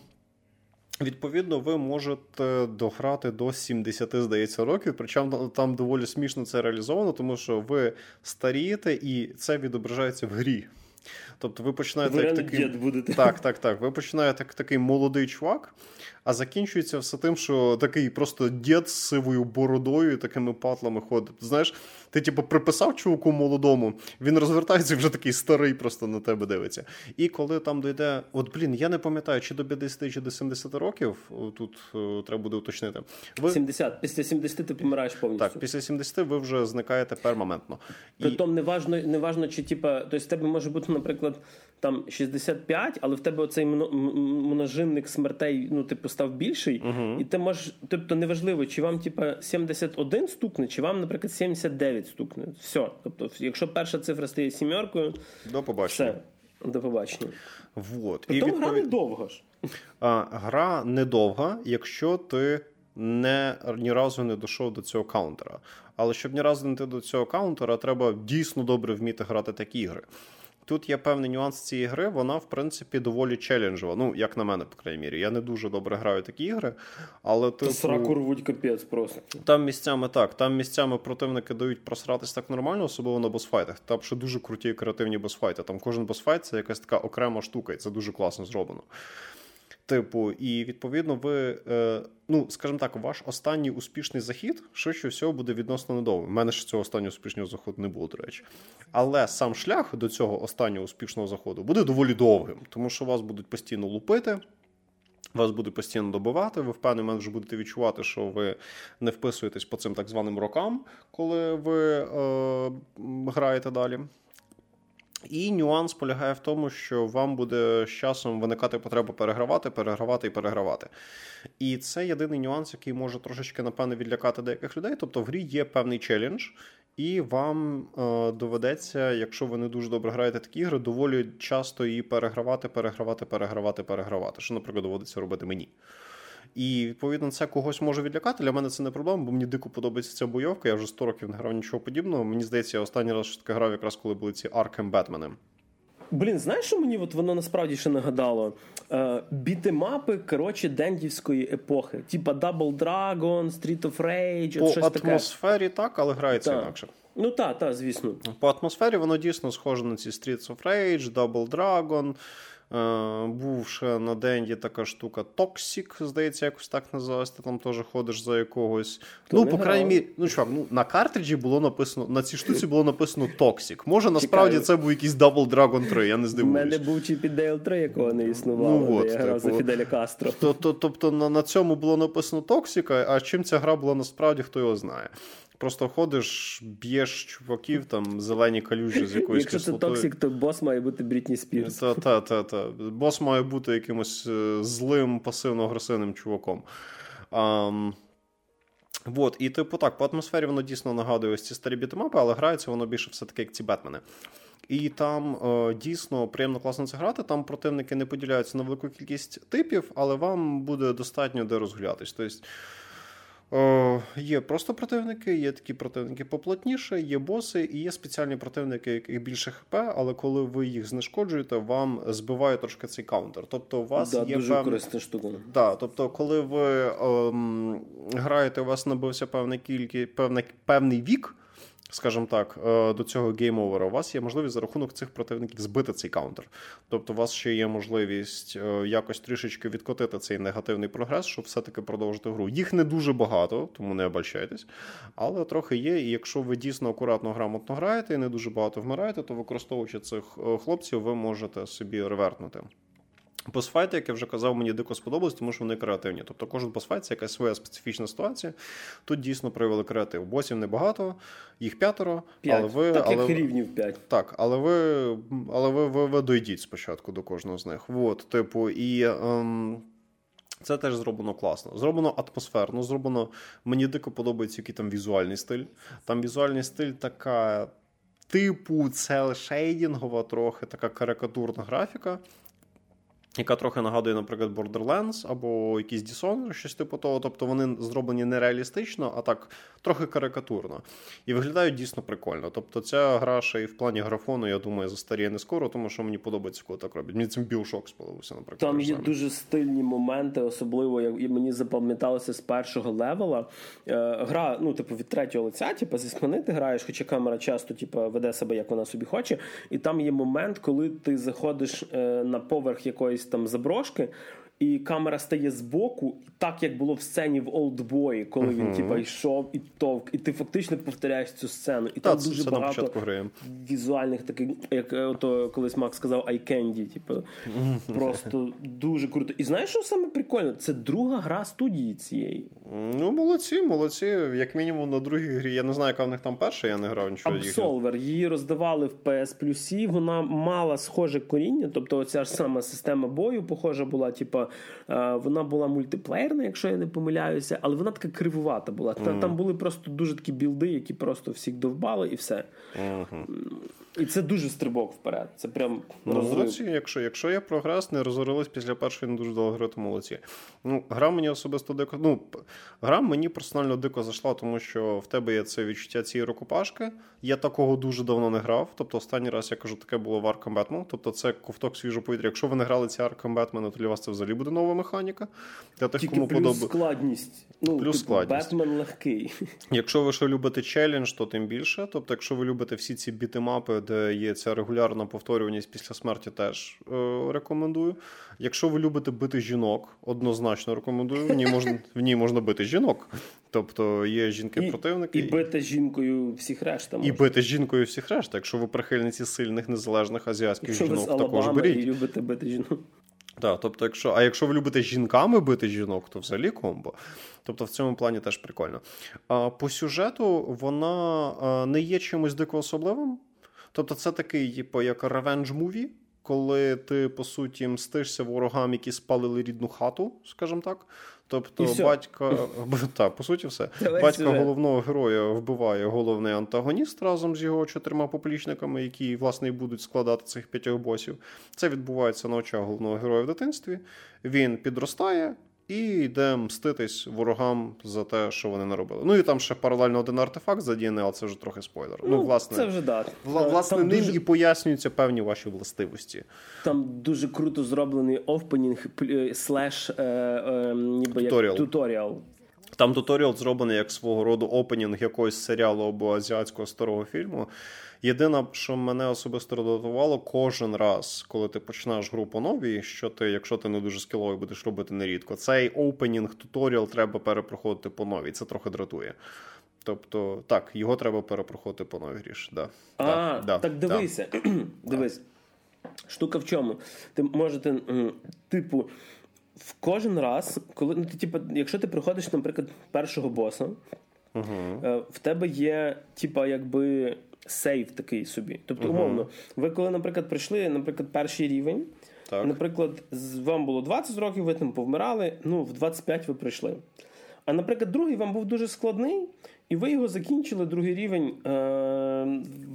Відповідно, ви можете дограти до 70, здається, років. Причому там доволі смішно це реалізовано, тому що ви старієте і це відображається в грі. Тобто ви починаєте ви як такий... будете. Так, так, так. Ви починаєте як такий молодий чувак, а закінчується все тим, що такий просто дід з сивою бородою і такими патлами ходить. Знаєш, ти типу приписав чуваку молодому, він розвертається і вже такий старий, просто на тебе дивиться. І коли там дойде, от блін, я не пам'ятаю, чи до 50, чи до 70 років. Тут е, треба буде уточнити. Ви 70. Після 70 ти помираєш повністю. Так, після 70 ви вже зникаєте пермоментно. Притом, і... неважно, неважно, чи типа, тобто в тебе може бути, наприклад, там 65, але в тебе оцей множинник смертей, ну, типу, став більший, uh-huh. і ти можеш, тобто неважливо, чи вам, типу, 71 стукне, чи вам, наприклад, 79 стукне. Все. Тобто, якщо перша цифра стає сімеркою, до побачення. Все. До побачення. Вот. Притом і відповід... гра недовга ж. А, Гра недовга, якщо ти не ні разу не дійшов до цього каунтера. Але щоб ні разу не йти до цього каунтера, треба дійсно добре вміти грати такі ігри. Тут є певний нюанс цієї гри, вона, в принципі, доволі челенджова. Ну, як на мене, по крайній мірі. Я не дуже добре граю такі ігри, але типу... Сраку рвуть капець просто. Там місцями так. Там місцями противники дають просратись так нормально, особливо на босфайтах. Там ще дуже круті креативні босфайти. Там кожен босфайт це якась така окрема штука, і це дуже класно зроблено. Типу, і відповідно, ви, е, ну скажімо так, ваш останній успішний захід швидше всього буде відносно недовгим. У мене ж цього останнього успішного заходу не було, до речі. Але сам шлях до цього останнього успішного заходу буде доволі довгим, тому що вас будуть постійно лупити. Вас буде постійно добивати, ви в певний момент вже будете відчувати, що ви не вписуєтесь по цим так званим рокам, коли ви е, граєте далі. І нюанс полягає в тому, що вам буде з часом виникати потреба перегравати, перегравати і перегравати. І це єдиний нюанс, який може трошечки, напевне, відлякати деяких людей. Тобто в грі є певний челендж, і вам е, доведеться, якщо ви не дуже добре граєте такі ігри, доволі часто її перегравати, перегравати, перегравати, перегравати. Що, наприклад, доводиться робити мені. І відповідно це когось може відлякати. Для мене це не проблема, бо мені дико подобається ця бойовка. Я вже 100 років не грав нічого подібного. Мені здається, я останній раз таке грав, якраз коли були ці Аркем Бетмени. Блін, знаєш, що мені от воно насправді ще нагадало? Е, Бітемапи, коротше, дендівської епохи. Типа Double Dragon, Streets of Rage. По щось атмосфері таке. так, але грається так. інакше. Ну так, так, звісно. По атмосфері воно дійсно схоже на ці Streets of Rage, Double Dragon. Е, був ще на Денді така штука Toxic, здається, якось так називається. Ти там теж ходиш за якогось. То ну, по крайній мірі, ну чувак, ну на картриджі було написано, на цій штуці було написано Toxic. Може, насправді Чекаю. це був якийсь Double Dragon 3, я не здивуюсь. У мене був Чіпі Дейл 3, якого не існувало, ну, от, я грав типу, за Фіделя Кастро. Тобто на, на цьому було написано Toxic, а чим ця гра була насправді, хто його знає. Просто ходиш, б'єш чуваків, там зелені калюжі з якоюсь Якщо це токсик, то бос має бути Брітні Спірс. Та, та, та, та. Бос має бути якимось е, злим, пасивно-агресивним чуваком. Um, Вот, і типу так, по атмосфері воно дійсно нагадує ось ці старі бітемапи, але грається воно більше все-таки як ці Бетмени. І там е, дійсно приємно класно це грати. Там противники не поділяються на велику кількість типів, але вам буде достатньо де розгулятись. Тобто Є просто противники, є такі противники поплотніше, є боси, і є спеціальні противники, яких більше хп, але коли ви їх знешкоджуєте, вам збиває трошки цей каунтер. Тобто, у вас да, є дуже пев... корисна штука. Да, тобто, коли ви ем, граєте, у вас набився певний кількість, певний, певний вік скажімо так, е, до цього гейм-овера, у вас є можливість за рахунок цих противників збити цей каунтер. Тобто, у вас ще є можливість е, якось трішечки відкотити цей негативний прогрес, щоб все-таки продовжити гру. Їх не дуже багато, тому не обольщайтесь, але трохи є. І якщо ви дійсно акуратно грамотно граєте і не дуже багато вмираєте, то використовуючи цих е, хлопців, ви можете собі ревернути. Босфайти, як я вже казав, мені дико сподобалось, тому що вони креативні. Тобто кожен босфайт це якась своя специфічна ситуація. Тут дійсно проявили креатив. Босів небагато, їх п'ятеро, П'ять. але ви так, але, як рівнів п'ять. Так, але ви але ви, ви, ви дойдіть спочатку до кожного з них. От, типу, і. Ем, це теж зроблено класно. Зроблено атмосферно, зроблено. Мені дико подобається, який там візуальний стиль. Там візуальний стиль така, типу, цел-шейдінгова, трохи така карикатурна графіка яка трохи нагадує, наприклад, Borderlands або якийсь Dishonored, щось типу того. Тобто вони зроблені не реалістично, а так трохи карикатурно. І виглядають дійсно прикольно. Тобто ця гра ще і в плані графону, я думаю, застаріє не скоро, тому що мені подобається, коли так роблять. Мені цим Bioshock сподобався, наприклад. Там є дуже стильні моменти, особливо як і мені запам'яталося з першого левела. Е, гра, ну, типу, від третього лиця, типу, зі спини ти граєш, хоча камера часто типу, веде себе, як вона собі хоче. І там є момент, коли ти заходиш е, на поверх якоїсь там заброшки. І камера стає збоку, так як було в сцені в Олдбої, коли uh-huh. він типа йшов і товк, і ти фактично повторяєш цю сцену. І Та, там дуже це багато візуальних таких, як е, ото колись Макс сказав, candy, типу, uh-huh. просто дуже круто. І знаєш, що саме прикольно? Це друга гра студії цієї. Ну, молодці, молодці. Як мінімум на другій грі. Я не знаю, яка в них там перша, я не грав нічого. Absolver. Її роздавали в PS Plus, вона мала схоже коріння, тобто оця ж сама система бою, похожа була, типу, вона була мультиплеєрна, якщо я не помиляюся, але вона така кривувата була. Mm. Там були просто дуже такі білди, які просто всіх довбали, і все. Mm-hmm. І це дуже стрибок вперед. Це прям ну. Якщо якщо є прогрес, не розорились після першої не дуже довго гри, то молодці. Ну, гра мені особисто дико. Ну, гра мені персонально дико зайшла, тому що в тебе є це відчуття цієї рукопашки. Я такого дуже давно не грав. Тобто, останній раз я кажу, таке було в Arkham Batman. Тобто, це ковток свіжого повітря. Якщо ви не грали ці Arkham Batman, то для вас це взагалі буде нова механіка. Для тих, Тільки кому плюс подоб... складність. Ну, плюс типу, складність. Бетмен легкий. Якщо ви ще любите челендж, то тим більше. Тобто, якщо ви любите всі ці бітимапи, де є ця регулярна повторюваність після смерті, теж е, рекомендую. Якщо ви любите бити жінок, однозначно рекомендую. В ній можна в ній можна бити жінок. Тобто є жінки-противники. І, і бити жінкою всіх решта. Можна. І бити жінкою всіх решта. Якщо ви прихильниці сильних незалежних азіатських якщо жінок, ви також беріть. і любите бити жінок. Так, тобто, якщо, а якщо ви любите жінками бити жінок, то взагалі комбо. Тобто в цьому плані теж прикольно. А по сюжету вона не є чимось дико особливим. Тобто, це такий, типу, як ревенж муві, коли ти, по суті, мстишся ворогам, які спалили рідну хату, скажімо так. Тобто, батька, так, по суті, все. Давай батька сюжет. головного героя вбиває головний антагоніст разом з його чотирма поплічниками, які, власне, і будуть складати цих п'ятьох босів. Це відбувається на очах головного героя в дитинстві. Він підростає, і йде мститись ворогам за те, що вони наробили. Ну і там ще паралельно один артефакт задіяний, але це вже трохи спойлер. Ну, ну власне, це вже да. Власне, там ним дуже... і пояснюються певні ваші властивості. Там дуже круто зроблений офпенінг слеш е, е, ніби як туторіал. Там туторіал зроблений як свого роду опенінг якогось серіалу або азіатського старого фільму. Єдине, що мене особисто дратувало, кожен раз, коли ти починаєш гру по новій, що ти, якщо ти не дуже скіловий, будеш робити нерідко, цей опенінг туторіал треба перепроходити по новій. Це трохи дратує. Тобто, так, його треба перепроходити по новій гріш. Да. А, да, да, так дивися. Да. Дивись. Штука в чому? Ти можете, типу, в кожен раз, коли ну, ти, типу, якщо ти приходиш, наприклад, першого боса, uh в тебе є, типа, якби сейв такий собі. Тобто, умовно, ви коли, наприклад, прийшли, наприклад, перший рівень, так. наприклад, вам було 20 років, ви там повмирали, ну, в 25 ви прийшли. А, наприклад, другий вам був дуже складний, і ви його закінчили, другий рівень е-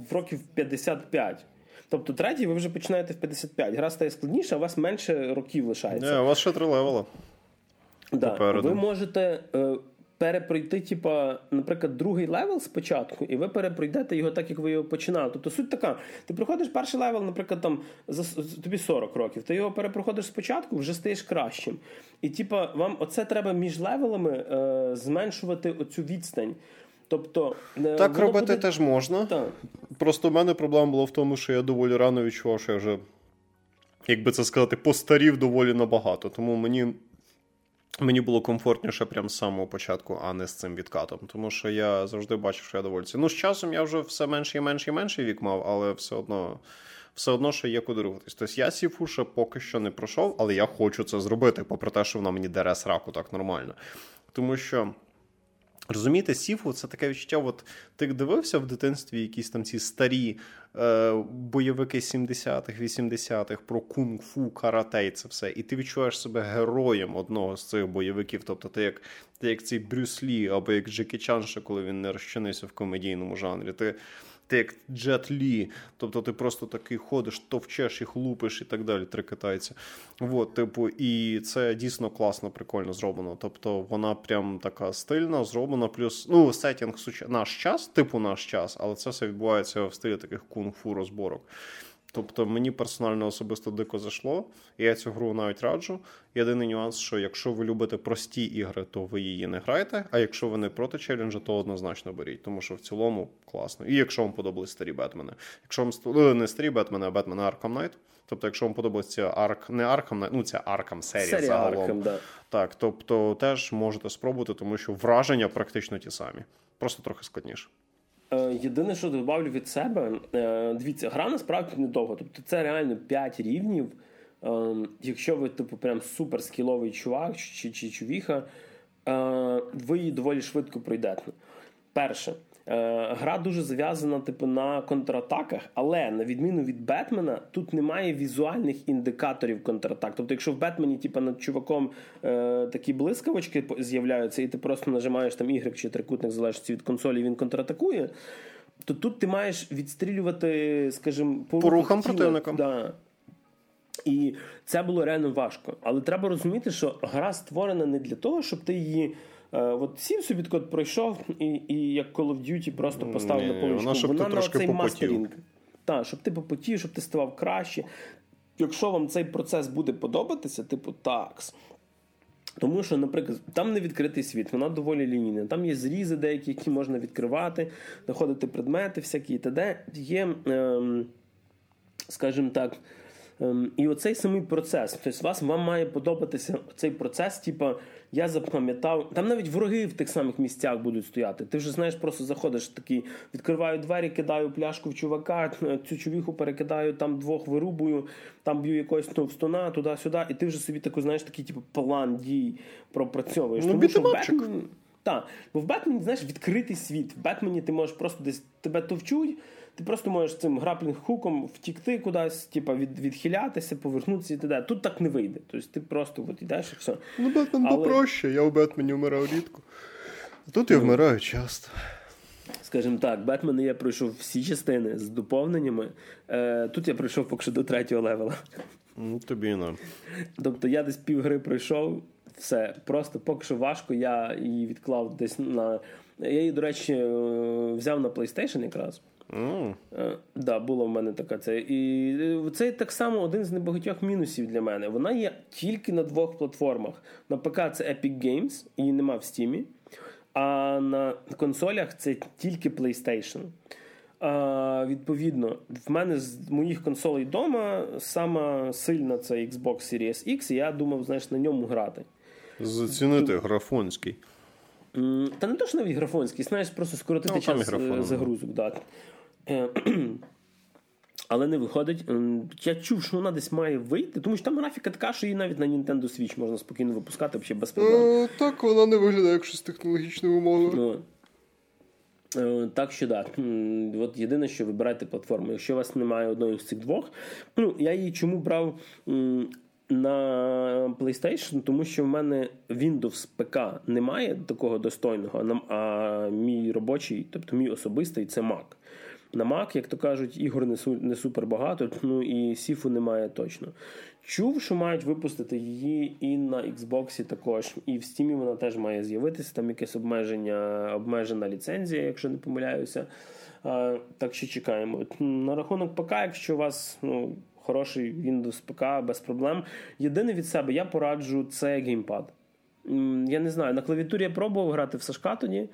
в років 55. Тобто, третій ви вже починаєте в 55. Гра стає складніша, а у вас менше років лишається. Не, у вас ще три левела. Да. Ви можете. Е- перепройти, типа, наприклад, другий левел спочатку, і ви перепройдете його так, як ви його починали. Тобто суть така: ти проходиш перший левел, наприклад, там за тобі 40 років, ти його перепроходиш спочатку, вже стаєш кращим. І типа, вам оце треба між левелами е, зменшувати оцю відстань. Тобто, е, так робити буде... теж можна. Так. Просто в мене проблема була в тому, що я доволі рано відчував, що я вже, як би це сказати, постарів доволі набагато. Тому мені Мені було комфортніше прямо з самого початку, а не з цим відкатом. Тому що я завжди бачив, що я довольці. Ну, з часом я вже все менше і менше і менше вік мав, але все одно все одно, ще є куди рухатись. Тобто я Сіфуша поки що не пройшов, але я хочу це зробити, попри те, що вона мені дере сраку так нормально. Тому що. Розумієте, Сіфу це таке відчуття. От ти дивився в дитинстві якісь там ці старі е, бойовики 70-х, 80-х про кунг-фу, карате і це все. І ти відчуваєш себе героєм одного з цих бойовиків. Тобто, ти як ти як цей Брюс Лі, або як Джекі Чан, ще коли він не розчинився в комедійному жанрі. Ти ти як Джет Лі, тобто ти просто такий ходиш, товчеш їх, лупиш і так далі, три китайці. От, типу, і це дійсно класно, прикольно зроблено. Тобто вона прям така стильна, зроблена, плюс ну, сетінг наш час, типу наш час, але це все відбувається в стилі таких кунг-фу розборок. Тобто мені персонально особисто дико зайшло, і я цю гру навіть раджу. Єдиний нюанс, що якщо ви любите прості ігри, то ви її не граєте. А якщо ви не проти челенджа, то однозначно беріть, тому що в цілому класно. І якщо вам подобались старі Бетмени. Якщо вам ну, не старі Бетмени, а Бетмени Arkham Knight, Тобто, якщо вам подобається арк, не аркам, ну це аркам серія, серія загалом. Аркам, да. Так, тобто теж можете спробувати, тому що враження практично ті самі, просто трохи складніше. Е, єдине, що додавлю від себе, е, дивіться, гра насправді недовго. Тобто це реально 5 рівнів. Е, якщо ви, типу, прям супер скіловий чувак чи, чи чувіха, ви її доволі швидко пройдете. Перше, гра дуже зав'язана типу, на контратаках, але на відміну від Бетмена, тут немає візуальних індикаторів контратак. Тобто, якщо в Бетмені типу, над чуваком е, такі блискавочки з'являються, і ти просто нажимаєш там Y чи трикутник, залежить від консолі, і він контратакує, то тут ти маєш відстрілювати, скажімо, по рухам противника. Да. І це було реально важко. Але треба розуміти, що гра створена не для того, щоб ти її. Е, от сів собі код пройшов, і і як Call of Duty просто поставив на поличку. Вона, щоб вона ти на цей мастерінг. Так, щоб ти попотів, щоб ти ставав краще. Якщо вам цей процес буде подобатися, типу такс. Тому що, наприклад, там не відкритий світ, вона доволі лінійна. Там є зрізи, деякі, які можна відкривати, знаходити предмети, всякі і т.д. Є, ем, скажімо так. Ем, і оцей самий процес. Тобто вас вам має подобатися цей процес, типу, я запам'ятав. Там навіть вороги в тих самих місцях будуть стояти. Ти вже знаєш, просто заходиш такий, відкриваю двері, кидаю пляшку в чувака, цю чувіху перекидаю, там двох вирубую, там б'ю якогось товстуна, туди-сюди, і ти вже собі таку, знаєш, такий типу, план дій пропрацьовуєш. Ну, Тому що Бетмен, так, бо в Бетмені, знаєш, відкритий світ. В Бетмені ти можеш просто десь тебе товчуть, ти просто можеш цим граплінг-хуком втікти кудись, типа від, відхилятися, повернутися і т.д. Тут так не вийде. Тобто ти просто от йдеш і все. Ну, Бетмен Але... попроще, я у Бетмені вмирав рідко. Тут я ну. вмираю часто. Скажімо так, Бетмен я пройшов всі частини з доповненнями. Е, Тут я пройшов поки що до третього левела. Ну, Тобі не. Тобто я десь півгри пройшов, все. Просто поки що важко, я її відклав десь на. Я її, до речі, е, взяв на PlayStation якраз. Mm. Да, була в мене така це. І е, це так само один з небагатьох мінусів для мене. Вона є тільки на двох платформах. На ПК це Epic Games, її нема в Steam, а на консолях це тільки PlayStation. А, Відповідно, в мене з моїх консолей вдома сама сильна це Xbox Series X, і я думав, знаєш, на ньому грати. Зацінити графонський. Та не то, що навіть графонський, знаєш, просто скоротити ну, час е, загрузок. Да. Е, але не виходить. Я чув, що вона десь має вийти, тому що там графіка така, що її навіть на Nintendo Switch можна спокійно випускати взагалі без проблем. Е, так, вона не виглядає як щось технологічною умовою. Ну, так що так. От єдине, що вибирайте платформу. Якщо у вас немає одної з цих двох, ну я її чому брав на PlayStation, тому що в мене Windows ПК немає такого достойного, а мій робочий, тобто мій особистий, це Mac. На Mac, як то кажуть, ігор не не супер багато, ну і Сіфу немає точно. Чув, що мають випустити її і на Xbox також, і в Steam вона теж має з'явитися. Там якесь обмеження, обмежена ліцензія, якщо не помиляюся. А, Так що чекаємо. На рахунок ПК, якщо у вас ну, хороший Windows ПК без проблем. Єдине від себе я пораджу це геймпад. Я не знаю, на клавіатурі я пробував грати в Сашка тоді.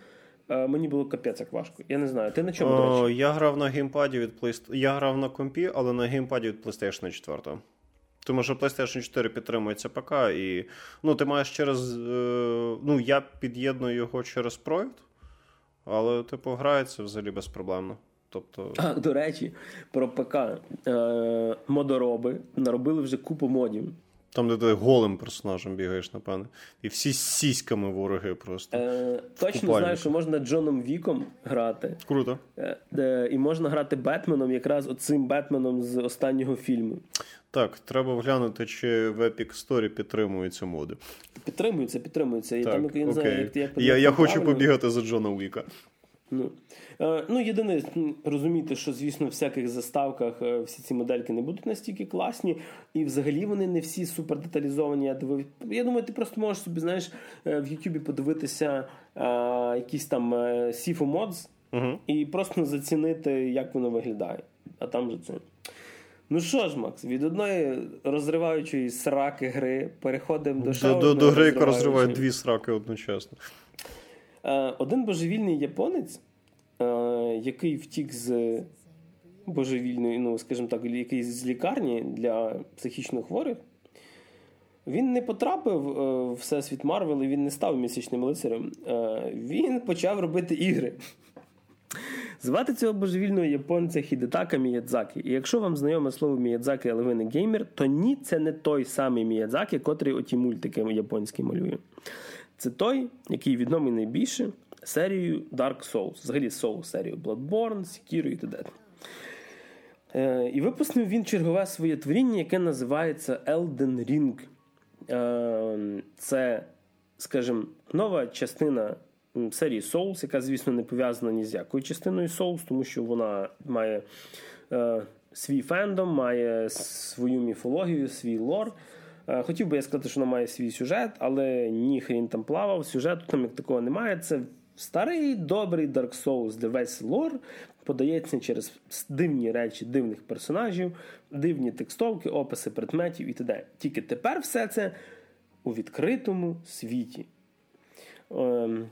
Е, мені було капець як важко. Я не знаю. Ти на чому О, Я грав на геймпаді від PlayStation. Я грав на компі, але на геймпаді від PlayStation 4. Тому що PlayStation 4 підтримується ПК, і ну, ти маєш через. Е, ну, я під'єдную його через проект, але, типу, грається взагалі безпроблемно. Тобто... А, До речі, про ПК Е, модороби наробили вже купу модів. Там, де ти голим персонажем бігаєш, напевне. І всі з сіськами вороги просто. Е, Точно знаю, що можна Джоном Віком грати. Круто. Е, І можна грати Бетменом, якраз оцим Бетменом з останнього фільму. Так, треба вглянути, чи в Epic Story підтримуються моди. Підтримуються, підтримуються. І так, там, я не як, як Я, я хочу побігати за Джона Уіка. Ну, е, ну єдине, розуміти, що, звісно, в всяких заставках е, всі ці модельки не будуть настільки класні, і взагалі вони не всі супер деталізовані. Я дивив. Я думаю, ти просто можеш собі, знаєш, е, в Ютубі подивитися а, якісь там Sifu Mods угу. і просто зацінити, як воно виглядає. А там же це. Ну що ж, Макс, від одної розриваючої сраки гри переходимо до ще До, до гри, яка розриває дві сраки одночасно. Один божевільний японець, який втік з божевільної, ну, скажімо так, якийсь з лікарні для психічно хворих. Він не потрапив в всесвіт Марвел і він не став місячним лицарем. Він почав робити ігри. Звати цього божевільного японця Хідетака Міядзакі. І якщо вам знайоме слово Міядзакі, але ви не геймер, то ні, це не той самий Міядзакі, котрий оті мультики японські малює. Це той, який відомий найбільше серією Dark Souls, взагалі Souls серію Bloodborne, Sekiro і т.д. Е, і випустив він чергове своє творіння, яке називається Elden Ring. Е, це, скажімо, нова частина серії Souls, яка, звісно, не пов'язана ні з якою частиною Souls, тому що вона має е, свій фендом, має свою міфологію, свій лор. Е, хотів би я сказати, що вона має свій сюжет, але ні, хрін там плавав. Сюжету там як такого немає. Це старий добрий Dark Souls, де весь лор подається через дивні речі, дивних персонажів, дивні текстовки, описи предметів і т.д. Тільки тепер все це у відкритому світі. Ем,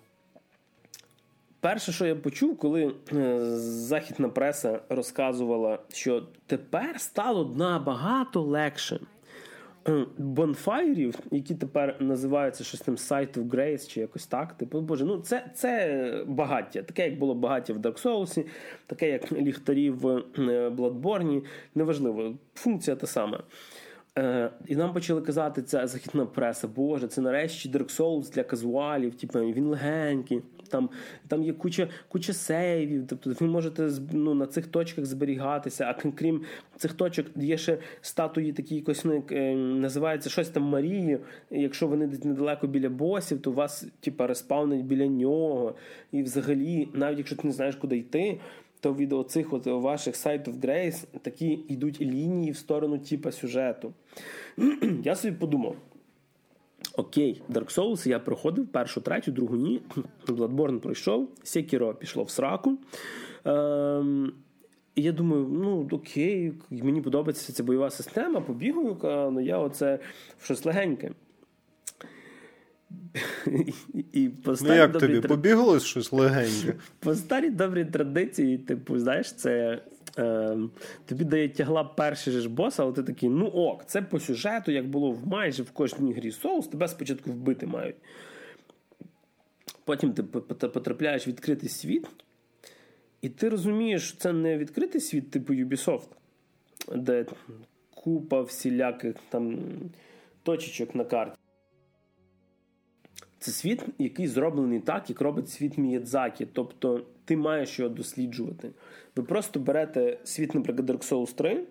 Перше, що я почув, коли е, західна преса розказувала, що тепер стало набагато легше бонфайрів, які тепер називаються щось там Sight of Grace чи якось так. Типу, боже, ну це це багаття, таке, як було багаття в Dark Souls, таке, як ліхтарі в е, Bloodborne, Неважливо, функція та сама. Е, І нам почали казати, ця західна преса, Боже, це нарешті Dark Souls для казуалів, типу, він легенький там там є куча куча сейвів, тобто ви можете ну, на цих точках зберігатися, а крім цих точок є ще статуї такі якось ну, е, називається щось там Марії. Якщо вони недалеко біля босів, то вас типа респаунить біля нього. І взагалі, навіть якщо ти не знаєш, куди йти. То від оцих от ваших Sight of Grace такі йдуть лінії в сторону типа сюжету. Я собі подумав: Окей, Dark Souls я проходив першу, третю, другу ні. Bloodborne пройшов, Sekiro пішло в сраку. Ем, І я думаю, ну окей, мені подобається ця бойова система, побігаю, ну я оце в щось легеньке. І по ну як тобі? Тр... Побіглось щось легеньке? По старій добрій традиції, типу, знаєш, це е, тобі дає тягла перший ж бос, але ти такий, ну ок, це по сюжету, як було в майже в кожній грі соус, тебе спочатку вбити мають. Потім ти потрапляєш в відкритий світ, і ти розумієш, що це не відкритий світ, типу Ubisoft, де купа всіляких там точечок на карті. Це світ, який зроблений так, як робить світ Міядзакі. Тобто ти маєш його досліджувати. Ви просто берете світ, наприклад, Dark Souls 3,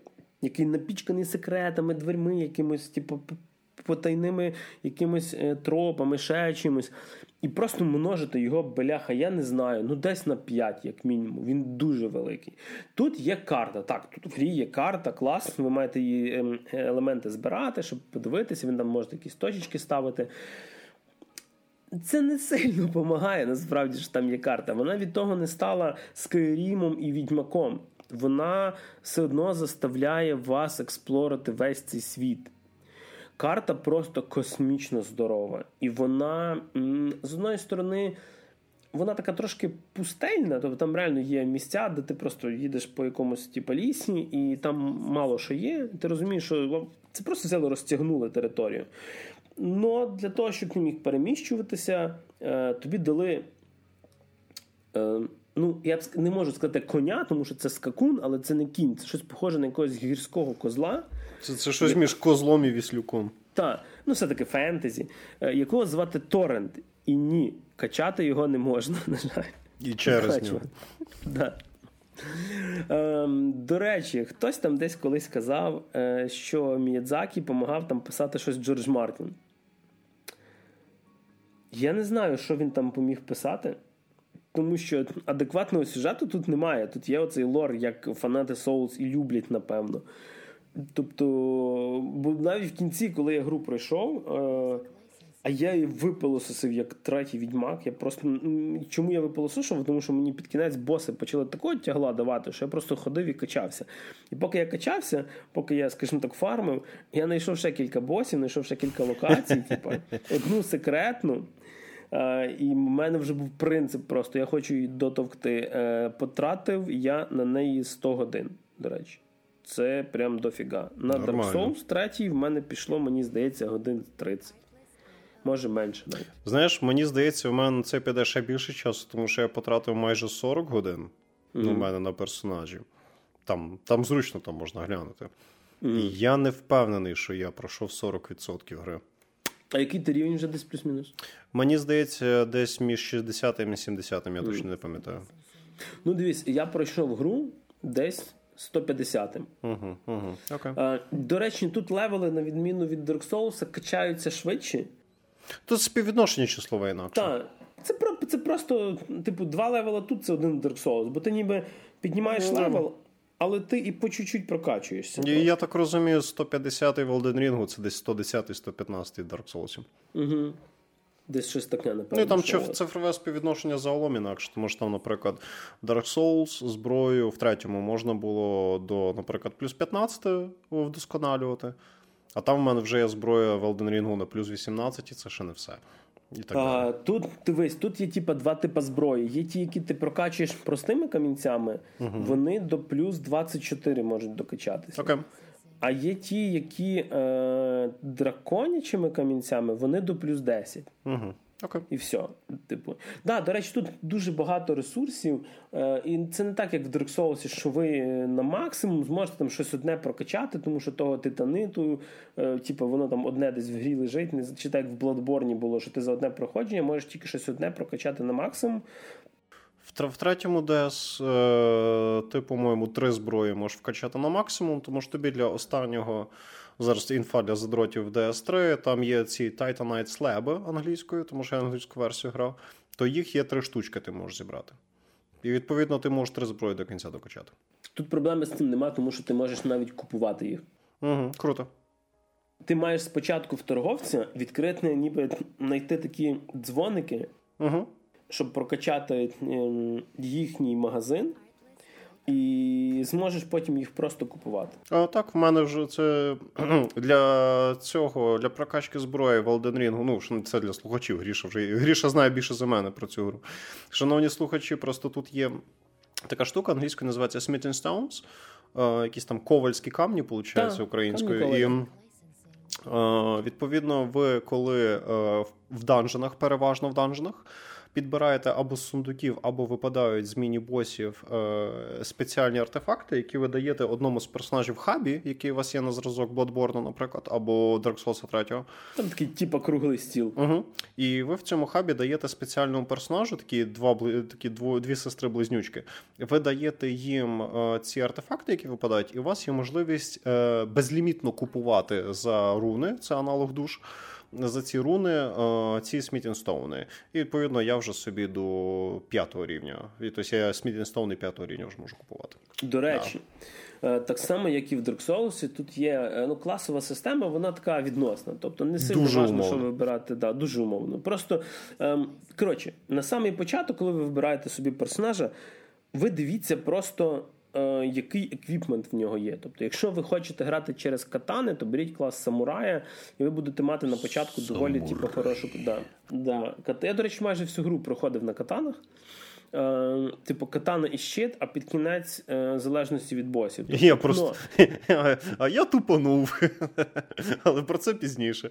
який напічканий секретами, дверми, якимось, типу, потайними якимось е, тропами, ще чимось. І просто множити його беляха, я не знаю, ну десь на 5, як мінімум. Він дуже великий. Тут є карта. Так, тут в грі є карта, клас, ви маєте її ем, елементи збирати, щоб подивитися, він там можете якісь точечки ставити. Це не сильно допомагає, насправді ж там є карта. Вона від того не стала Скайрімом і відьмаком. Вона все одно заставляє вас експлорити весь цей світ. Карта просто космічно здорова. І вона, з одної сторони, вона така трошки пустельна, тобто там реально є місця, де ти просто їдеш по якомусь типу, лісі, і там мало що є. Ти розумієш, що це просто взяли розтягнули територію. Но для того, щоб ти міг переміщуватися, е, тобі дали. Е, ну, я б не можу сказати коня, тому що це скакун, але це не кінь. Це щось похоже на якогось гірського козла. Це це щось між козлом і віслюком. Так, ну все-таки фентезі, е, якого звати Торрент. І ні, качати його не можна, на жаль. І через нього. Да. Ем, До речі, хтось там десь колись казав, що Міядзакі допомагав там писати щось Джордж Мартін. Я не знаю, що він там поміг писати, тому що адекватного сюжету тут немає. Тут є оцей лор, як фанати Souls і люблять, напевно. Тобто, бо навіть в кінці, коли я гру пройшов, е, а я її випилососив як третій відьмак. Я просто Чому я випилососив? Тому що мені під кінець боси почали такого тягла давати, що я просто ходив і качався. І поки я качався, поки я, скажімо так, фармив, я знайшов ще кілька босів, знайшов ще кілька локацій, типу, одну секретну. І в мене вже був принцип просто: я хочу її дотовкти. Е, потратив я на неї 100 годин. до речі. Це прям дофіга. На Dark Souls 3 в мене пішло, мені здається, годин 30. Може менше навіть. Знаєш, мені здається, в мене це піде ще більше часу, тому що я потратив майже 40 годин mm-hmm. у мене на персонажі. Там там зручно там можна глянути. Mm-hmm. І я не впевнений, що я пройшов 40% гри. А який ти рівень вже десь плюс-мінус? Мені здається, десь між 60 і 70 я точно не пам'ятаю. Ну, дивись, я пройшов гру десь 150-м. Угу, угу. Okay. До речі, тут левели, на відміну від Dark Souls, качаються швидше. Тут співвідношення числове інакше. Так. Це це просто, типу, два левела тут це один Dark Souls, бо ти ніби піднімаєш mm. level, але ти і по чуть-чуть прокачуєшся. І, я так розумію, 150-й в Elden Ring це десь 110-й, 115-й Dark Souls. Угу. Десь щось таке, напевно. Ну і там що... цифрове співвідношення загалом інакше, тому що там, наприклад, Dark Souls зброю в третьому можна було до, наприклад, плюс 15 вдосконалювати. А там в мене вже є зброя в Elden Ring на плюс 18, і це ще не все. І так а, Тут дивись, тут є типа два типи зброї. Є ті, які ти прокачуєш простими камінцями, угу. вони до плюс 24 можуть докачатися. Окей. А є ті, які е, драконячими камінцями, вони до плюс 10. Угу. Okay. І все. Типу, да, до речі, тут дуже багато ресурсів, е, і це не так, як в Dark Souls, що ви на максимум зможете там щось одне прокачати, тому що того титаниту, е, типу, воно там одне десь в грі лежить. Не чи так як в Bloodborne було, що ти за одне проходження можеш тільки щось одне прокачати на максимум. В третьому ДС е, ти, по-моєму, три зброї можеш вкачати на максимум, тому що тобі для останнього. Зараз інфа для задротів DS3, там є ці Titanite Slab англійською, тому що я англійську версію грав, то їх є три штучки, ти можеш зібрати. І відповідно ти можеш три зброї до кінця докачати. Тут проблеми з цим немає, тому що ти можеш навіть купувати їх. Угу, Круто. Ти маєш спочатку в торговця відкрити, ніби знайти такі дзвоники, угу. Щоб прокачати ем, їхній магазин і зможеш потім їх просто купувати. А так, в мене вже це для цього, для прокачки зброї в Elden Ring, ну це для слухачів. Гріша вже Гріша знає більше за мене про цю гру. Шановні слухачі, просто тут є така штука, англійською називається Smithing Stones, якісь там ковальські камні, виходить, українською. І Відповідно, ви коли в данженах, переважно в данженах, підбираєте або з сундуків, або випадають з міні-босів е, спеціальні артефакти, які ви даєте одному з персонажів хабі, який у вас є на зразок Bloodborne, наприклад, або Dark Souls 3. Там такий типу круглий стіл. Угу. І ви в цьому хабі даєте спеціальному персонажу, такі два такі дво, дві сестри-близнючки. Ви даєте їм е, ці артефакти, які випадають, і у вас є можливість е, безлімітно купувати за руни, це аналог душ за ці руни е, ці смітінстоуни. І відповідно я вже собі до п'ятого рівня. Тобто я смітінстоуни п'ятого рівня вже можу купувати. До речі. Да. Так само, як і в Dark Souls, тут є е, ну, класова система, вона така відносна. Тобто не сильно дуже важливо, що вибирати. Да, Дуже умовно. Просто ем, коротше, на самий початок, коли ви вибираєте собі персонажа, ви дивіться просто е, який еквіпмент в нього є. Тобто, якщо ви хочете грати через катани, то беріть клас самурая, і ви будете мати на початку доволі типу, хорошу. Да, да. Я, до речі, майже всю гру проходив на катанах. Е, типу, катана і щит, а під кінець е, залежності від босів. Тобто, я просто... А я тупанув. Але про це пізніше.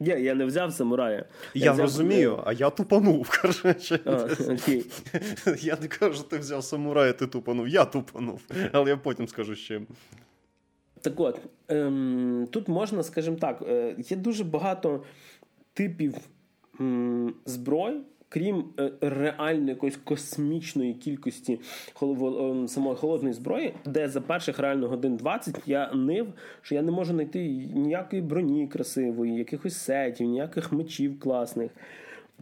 Я я не взяв самурая. Я, я взяв... розумію, а я тупанув. коротше. А, окей. Я не кажу, що ти взяв самурая, ти тупанув. Я тупанув. Але я потім скажу чим. Так от, ем, тут можна, скажімо так, е, є дуже багато типів ем, зброй крім е, реально якоїсь космічної кількості ем, самої холодної зброї, де за перших реально годин 20 я нив, що я не можу знайти ніякої броні красивої, якихось сетів, ніяких мечів класних.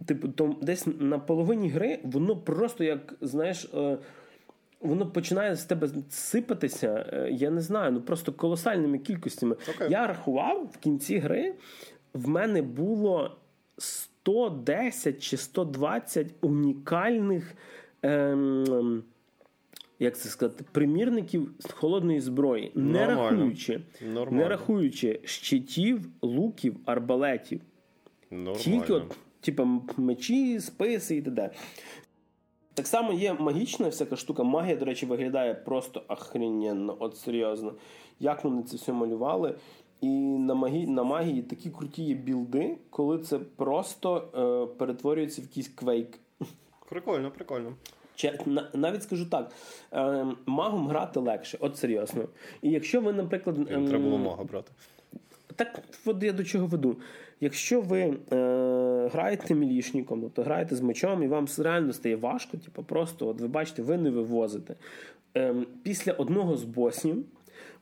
Типу, то десь на половині гри воно просто як знаєш. Е, воно починає з тебе сипатися, е, я не знаю, ну просто колосальними кількостями. Okay. Я рахував в кінці гри, в мене було 110 чи 120 унікальних. Ем, як це сказати, примірників холодної зброї, не рахуючи Нормально. не рахуючи щитів, луків, арбалетів. Нормально. Тільки от, типу, мечі, списи і т.д. Так само є магічна всяка штука. Магія, до речі, виглядає просто охрененно, от серйозно. Як вони це все малювали. І на магії, на магії такі круті є білди, коли це просто е, перетворюється в якийсь квейк. Прикольно, прикольно. Чи, навіть скажу так, е, магом грати легше, от серйозно. І якщо ви, наприклад. Е, Треба було мага брати. Так, от я до чого веду. Якщо ви е, граєте мілішником, тобто граєте з мечом, і вам реально стає важко, типу, просто от ви бачите, ви не вивозите. Е, Після одного з босів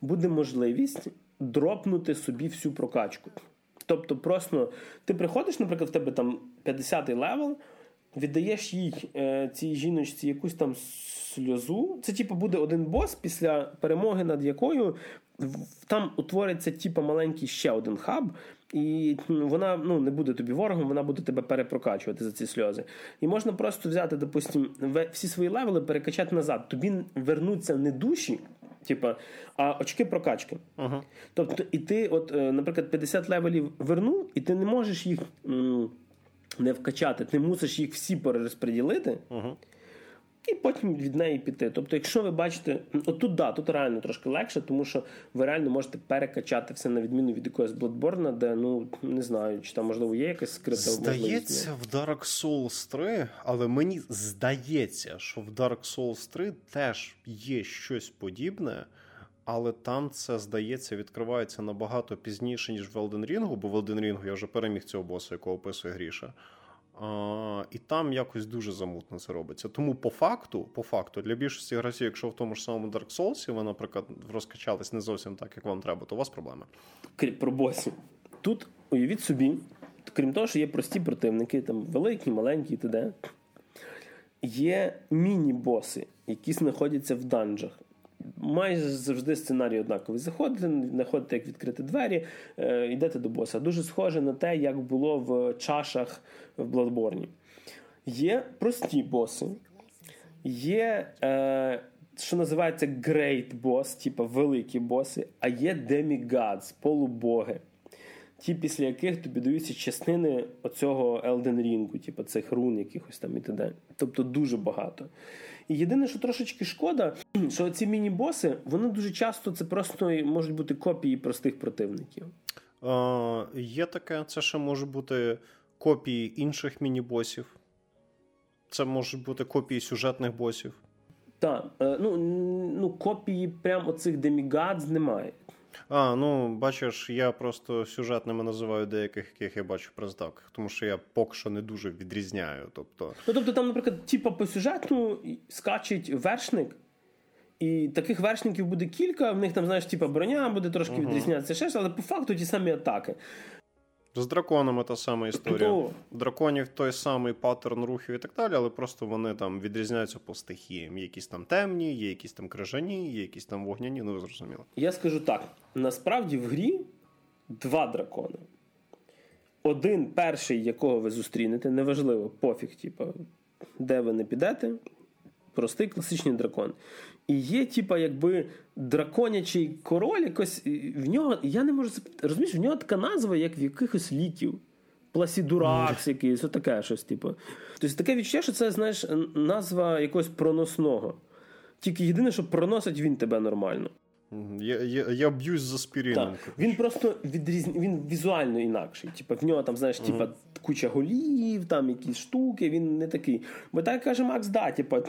буде можливість дропнути собі всю прокачку. Тобто, просто ти приходиш, наприклад, в тебе там 50-й левел, віддаєш їй е, цій жіночці якусь там сльозу. Це, типу, буде один бос, після перемоги над якою там утвориться типу, маленький ще один хаб, і вона ну, не буде тобі ворогом, вона буде тебе перепрокачувати за ці сльози. І можна просто взяти, допустим, всі свої левели перекачати назад. Тобі вернуться не душі. Типа, а очки прокачки. Uh-huh. Тобто, і ти, от, е, наприклад, 50 левелів вернув, і ти не можеш їх м- не вкачати, ти мусиш їх всі перерозподілити. Uh-huh і потім від неї піти. Тобто, якщо ви бачите, отут да, тут реально трошки легше, тому що ви реально можете перекачати все на відміну від якогось Bloodborne, де ну не знаю, чи там можливо є якась скрита Здається, в Dark Souls 3, але мені здається, що в Dark Souls 3 теж є щось подібне. Але там це здається відкривається набагато пізніше, ніж в Elden Ring, бо в Elden Ring я вже переміг цього боса, якого описує Гріша. І там якось дуже замутно це робиться. Тому по факту, по факту, для більшості гравців, якщо в тому ж самому Dark Souls ви, наприклад, розкачались не зовсім так, як вам треба, то у вас проблеми. Про босів. Тут уявіть собі, крім того, що є прості противники, там великі, маленькі, т.д., є міні-боси, які знаходяться в данжах майже завжди сценарій однаковий. Заходите, знаходите, як відкрити двері, е, йдете до боса. Дуже схоже на те, як було в чашах в Bloodborne. Є прості боси, є, е, що називається Great Boss, типу великі боси, а є Demigods, полубоги. Ті, після яких тобі даються частини оцього Elden Ring, типу цих рун, якихось там і т.д. Тобто дуже багато. І єдине, що трошечки шкода, що ці міні-боси, вони дуже часто це просто можуть бути копії простих противників. Е, Є таке, це ще може бути копії інших міні-босів. Це можуть бути копії сюжетних босів. Так, е, ну ну копії прямо оцих демігадз немає. А, ну бачиш, я просто сюжетними називаю деяких, яких я бачу приздак, тому що я поки що не дуже відрізняю. Тобто, ну тобто, там, наприклад, типа по сюжету скачить вершник. І таких вершників буде кілька, в них там, знаєш, типа броня буде трошки uh відрізнятися, ще, але по факту ті самі атаки. З драконами та сама історія. То... Драконів той самий паттерн рухів і так далі, але просто вони там відрізняються по стихіям. Є якісь там темні, є якісь там крижані, є якісь там вогняні, ну зрозуміло. Я скажу так: насправді в грі два дракони. Один перший, якого ви зустрінете, неважливо, пофіг, типу, де ви не підете. Простий класичний дракон. І є, типа, якби драконячий король, якось в нього. Я не можу розумієш, в нього така назва, як в якихось ліків. Пласідуракс якийсь, отаке щось, типу. Тобто таке відчуття, що це, знаєш, назва якогось проносного. Тільки єдине, що проносить він тебе нормально. Я я, я б'юсь за спіріном. Він просто відрізні, він візуально інакший. Типа в нього там, знаєш, типа куча голів, там якісь штуки, він не такий. Бо так каже Макс, да, типа,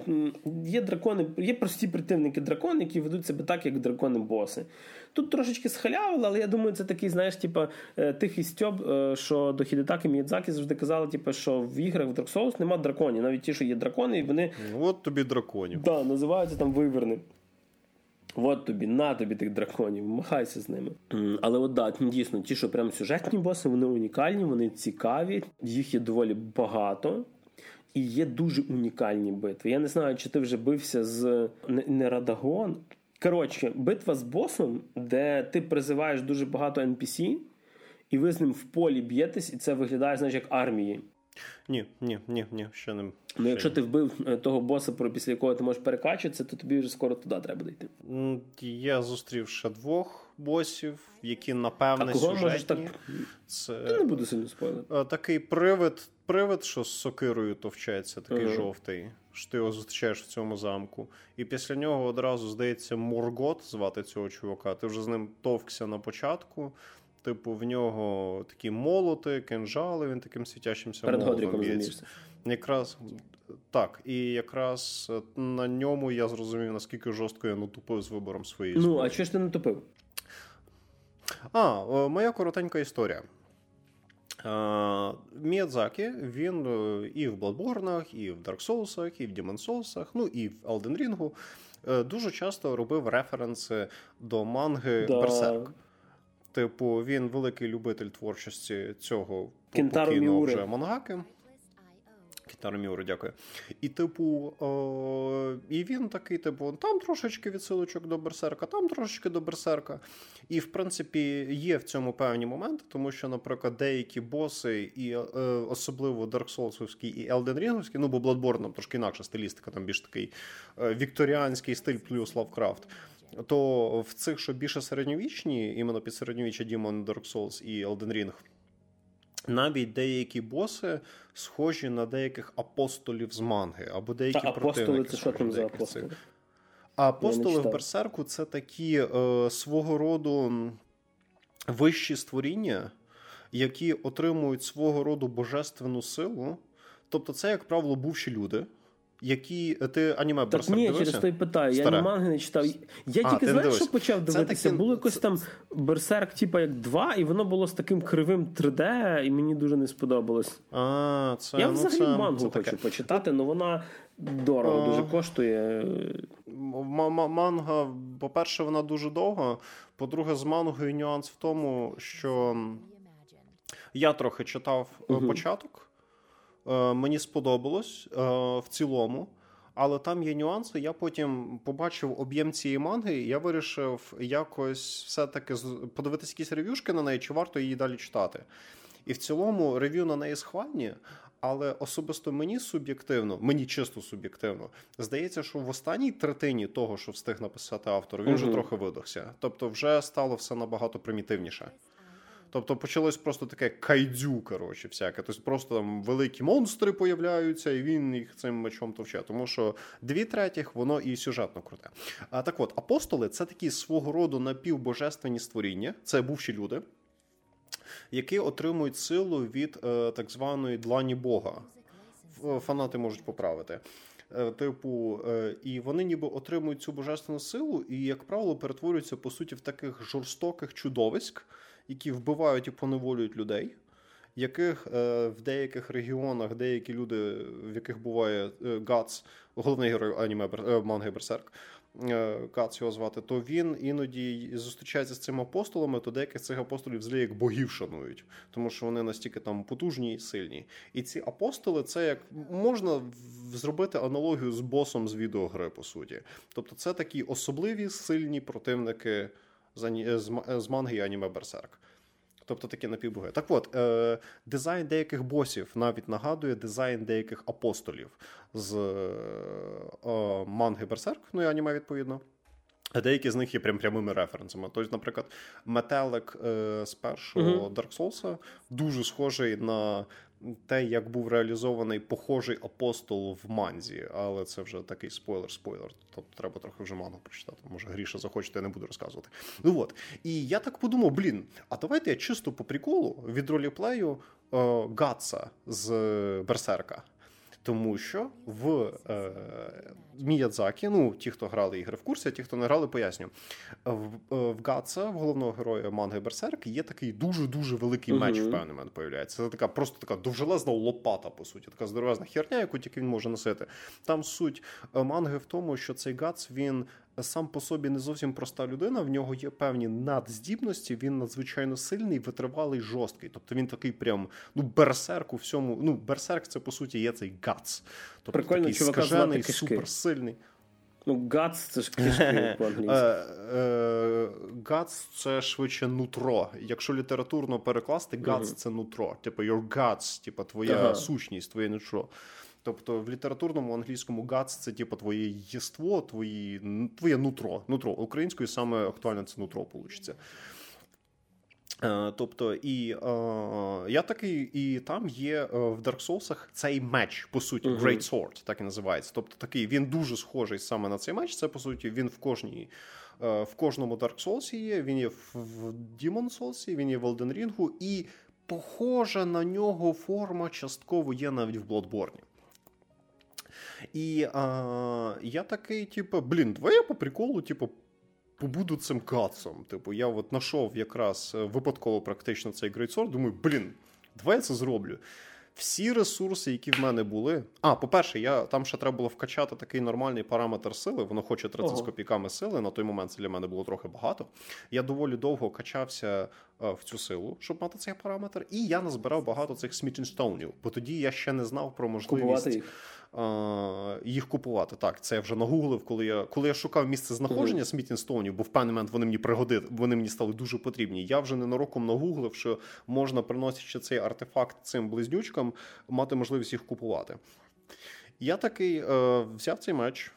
є дракони, є прості противники дракони, які ведуть себе так, як дракони-боси. Тут трошечки схалявили, але я думаю, це такий, знаєш, типа, е, тихий стьоб, е, що до Хідетаки Міядзакі завжди казали, типа, що в іграх в Dark Souls нема драконів. Навіть ті, що є дракони, і вони. От тобі драконів. Да, називаються там виверни. От тобі, на тобі тих драконів, махайся з ними. Але от да, дійсно, ті, що прям сюжетні боси, вони унікальні, вони цікаві, їх є доволі багато. І є дуже унікальні битви. Я не знаю, чи ти вже бився з не Радагон. Коротше, битва з босом, де ти призиваєш дуже багато NPC, і ви з ним в полі б'єтесь, і це виглядає, знаєш, як армії. Ні, ні, ні, ні, ще не. Ну, якщо ти вбив е, того боса, про після якого ти можеш перекачуватися, то тобі вже скоро туди треба дійти. Я зустрів ще двох босів, які напевне а кого сюжетні. можеш так... Це Я не буду сильно спойлерити. Такий привид, привид, що з сокирою товчеться, такий uh-huh. жовтий. Що ти його зустрічаєш в цьому замку. І після нього одразу здається Моргот звати цього чувака. Ти вже з ним товкся на початку. Типу, в нього такі молоти, кинжали, він таким світящимся молотом б'ється. Якраз так, і якраз на ньому я зрозумів, наскільки жорстко я натупив з вибором своєї Ну, а чого ж ти не тупив? А, моя коротенька історія. Міядзакі, він і в Bloodborne, і в Dark Souls, і в Demon Souls, ну і в Elden Ring дуже часто робив референси до манги да. Берсерк. Типу, він великий любитель творчості цього покійного вже мангаки. Кітару Міуру, дякую. І, типу, о, і він такий, типу, там трошечки відсилочок до Берсерка, там трошечки до Берсерка. І, в принципі, є в цьому певні моменти, тому що, наприклад, деякі боси, і е, особливо Dark Souls і Elden Ring, ну, бо Bloodborne там трошки інакша стилістика, там більш такий е, вікторіанський стиль плюс Лавкрафт. То в цих, що більше середньовічні, іменно під середньовіччя Demon, Dark Souls і Elden Ring, навіть деякі боси схожі на деяких апостолів з манги, або деякі Та, апостоли це що там за апостоли? А апостоли в Берсерку це такі е, свого роду вищі створіння, які отримують свого роду божественну силу. Тобто, це, як правило, бувші люди які ти аніме Так ні, дивився? через то й питаю. Старе. Я манги не читав. Я а, тільки знаєш, що почав дивитися. Таки... Було якось там Берсерк, типа як 2, і воно було з таким кривим 3D, і мені дуже не сподобалось. А, це, Я ну, взагалі це, мангу це хочу таке. почитати, але вона дорого а... дуже коштує. Манга, по-перше, вона дуже довга. По-друге, з мангою нюанс в тому, що я трохи читав угу. початок. Е, мені сподобалось е, в цілому. Але там є нюанси. Я потім побачив об'єм цієї манги, і я вирішив якось все-таки подивитися якісь рев'юшки на неї, чи варто її далі читати. І в цілому рев'ю на неї схвальні, але особисто мені суб'єктивно, мені чисто суб'єктивно, здається, що в останній третині того, що встиг написати автор, він угу. вже трохи видохся. Тобто, вже стало все набагато примітивніше. Тобто почалось просто таке кайдзю, коротше, всяке. Тобто просто там великі монстри появляються, і він їх цим мечом товче. Тому що дві третіх воно і сюжетно круте. А так от, апостоли це такі свого роду напівбожественні створіння, це бувші люди. Які отримують силу від е, так званої длані Бога. Фанати можуть поправити. Е, типу, е, і вони ніби отримують цю божественну силу, і, як правило, перетворюються по суті в таких жорстоких чудовиськ, які вбивають і поневолюють людей, яких е, в деяких регіонах деякі люди, в яких буває е, Гац, головний герой аніме е, манги Берсерк, Гац його звати, то він іноді зустрічається з цими апостолами, то деяких цих апостолів злі як богів шанують, тому що вони настільки там потужні і сильні. І ці апостоли, це як можна зробити аналогію з босом з відеогри, по суті. Тобто, це такі особливі сильні противники з манги і аніме Берсерк. Тобто такі напівбоги. Так от, е, дизайн деяких босів навіть нагадує дизайн деяких апостолів з е, манги Берсерк, ну і аніме відповідно. А деякі з них є прям прямими референсами. Тобто, наприклад, метелик е, з першого. Dark Souls дуже схожий на те, як був реалізований похожий апостол в манзі, але це вже такий спойлер-спойлер. Тобто треба трохи вже мангу прочитати. Може, гріша захочете, я не буду розказувати. Ну от. І я так подумав: блін, а давайте я чисто по приколу від роліплею е, Гатса з Берсерка. Тому що в е, Міядзакі, ну ті, хто грали ігри в курсі, а ті, хто не грали, поясню. В е, в Гатса, в головного героя манги Берсерк, є такий дуже-дуже великий uh-huh. меч в певний момент появляється. Це така просто така довжелезна лопата, по суті, така здоровезна херня, яку тільки він може носити. Там суть е, манги в тому, що цей Гац він сам по собі не зовсім проста людина. В нього є певні надздібності. Він надзвичайно сильний, витривалий, жорсткий. Тобто він такий прям ну берсерк у всьому. Ну, берсерк це по суті є цей гац. Тобто Прикольно, такий скажений, суперсильний. Ну, гац це ж кишки по-англійськи. Е, е, гац це швидше нутро. Якщо літературно перекласти, гац це нутро. Типу your guts, типу твоя сущність, твоє нутро. Тобто в літературному англійському гац це типу твоє єство, твої, твоє нутро. Нутро. Українською саме актуально це нутро вийде. Тобто, і е, я такий, і там є е, в Dark Souls цей меч, по суті, uh-huh. Great Sword, так і називається. Тобто такий він дуже схожий саме на цей меч. Це по суті він в кожній. Е, в кожному Dark Souls є, він є в Demon Souls, він є в Elden Ring, і похожа на нього форма частково є навіть в Bloodborne. І а, я такий, типу, блін, давай я по приколу, типу, побуду цим кацом. Типу, я от знайшов якраз е, випадково практично цей Great Думаю, блін, давай я це зроблю. Всі ресурси, які в мене були. А, по-перше, я там ще треба було вкачати такий нормальний параметр сили. Воно хоче 30 Ого. з копійками сили. На той момент це для мене було трохи багато. Я доволі довго качався е, в цю силу, щоб мати цей параметр. І я назбирав багато цих смітінстоунів, бо тоді я ще не знав про можливість. їх їх купувати. Так, це я вже нагуглив, коли я коли я шукав місце знаходження mm-hmm. Смітінстоунів, бо в певний момент вони мені пригодили, вони мені стали дуже потрібні. Я вже ненароком нагуглив, що можна, приносячи цей артефакт цим близнючкам, мати можливість їх купувати. Я такий е, взяв цей меч.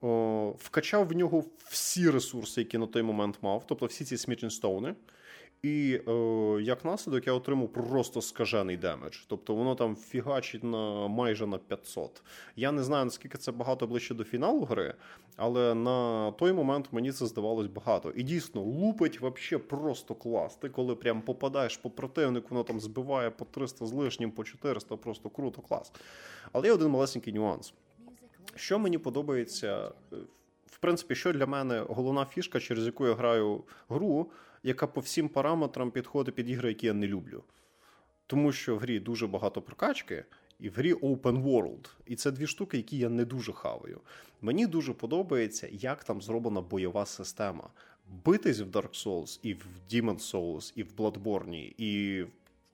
О, вкачав в нього всі ресурси, які на той момент мав, тобто всі ці smithing stone и. І е, як наслідок я отримав просто скажений damage. Тобто воно там фігачить на майже на 500. Я не знаю, наскільки це багато ближче до фіналу гри, але на той момент мені це здавалось багато. І дійсно, лупить вообще просто клас. Ти коли прям попадаєш по противнику, воно там збиває по 300 з лишнім, по 400, просто круто, клас. Але є один малесенький нюанс. Що мені подобається, е, в принципі, що для мене головна фішка, через яку я граю гру яка по всім параметрам підходить під ігри, які я не люблю. Тому що в грі дуже багато прокачки, і в грі Open World. І це дві штуки, які я не дуже хаваю. Мені дуже подобається, як там зроблена бойова система. Битись в Dark Souls, і в Demon's Souls, і в Bloodborne, і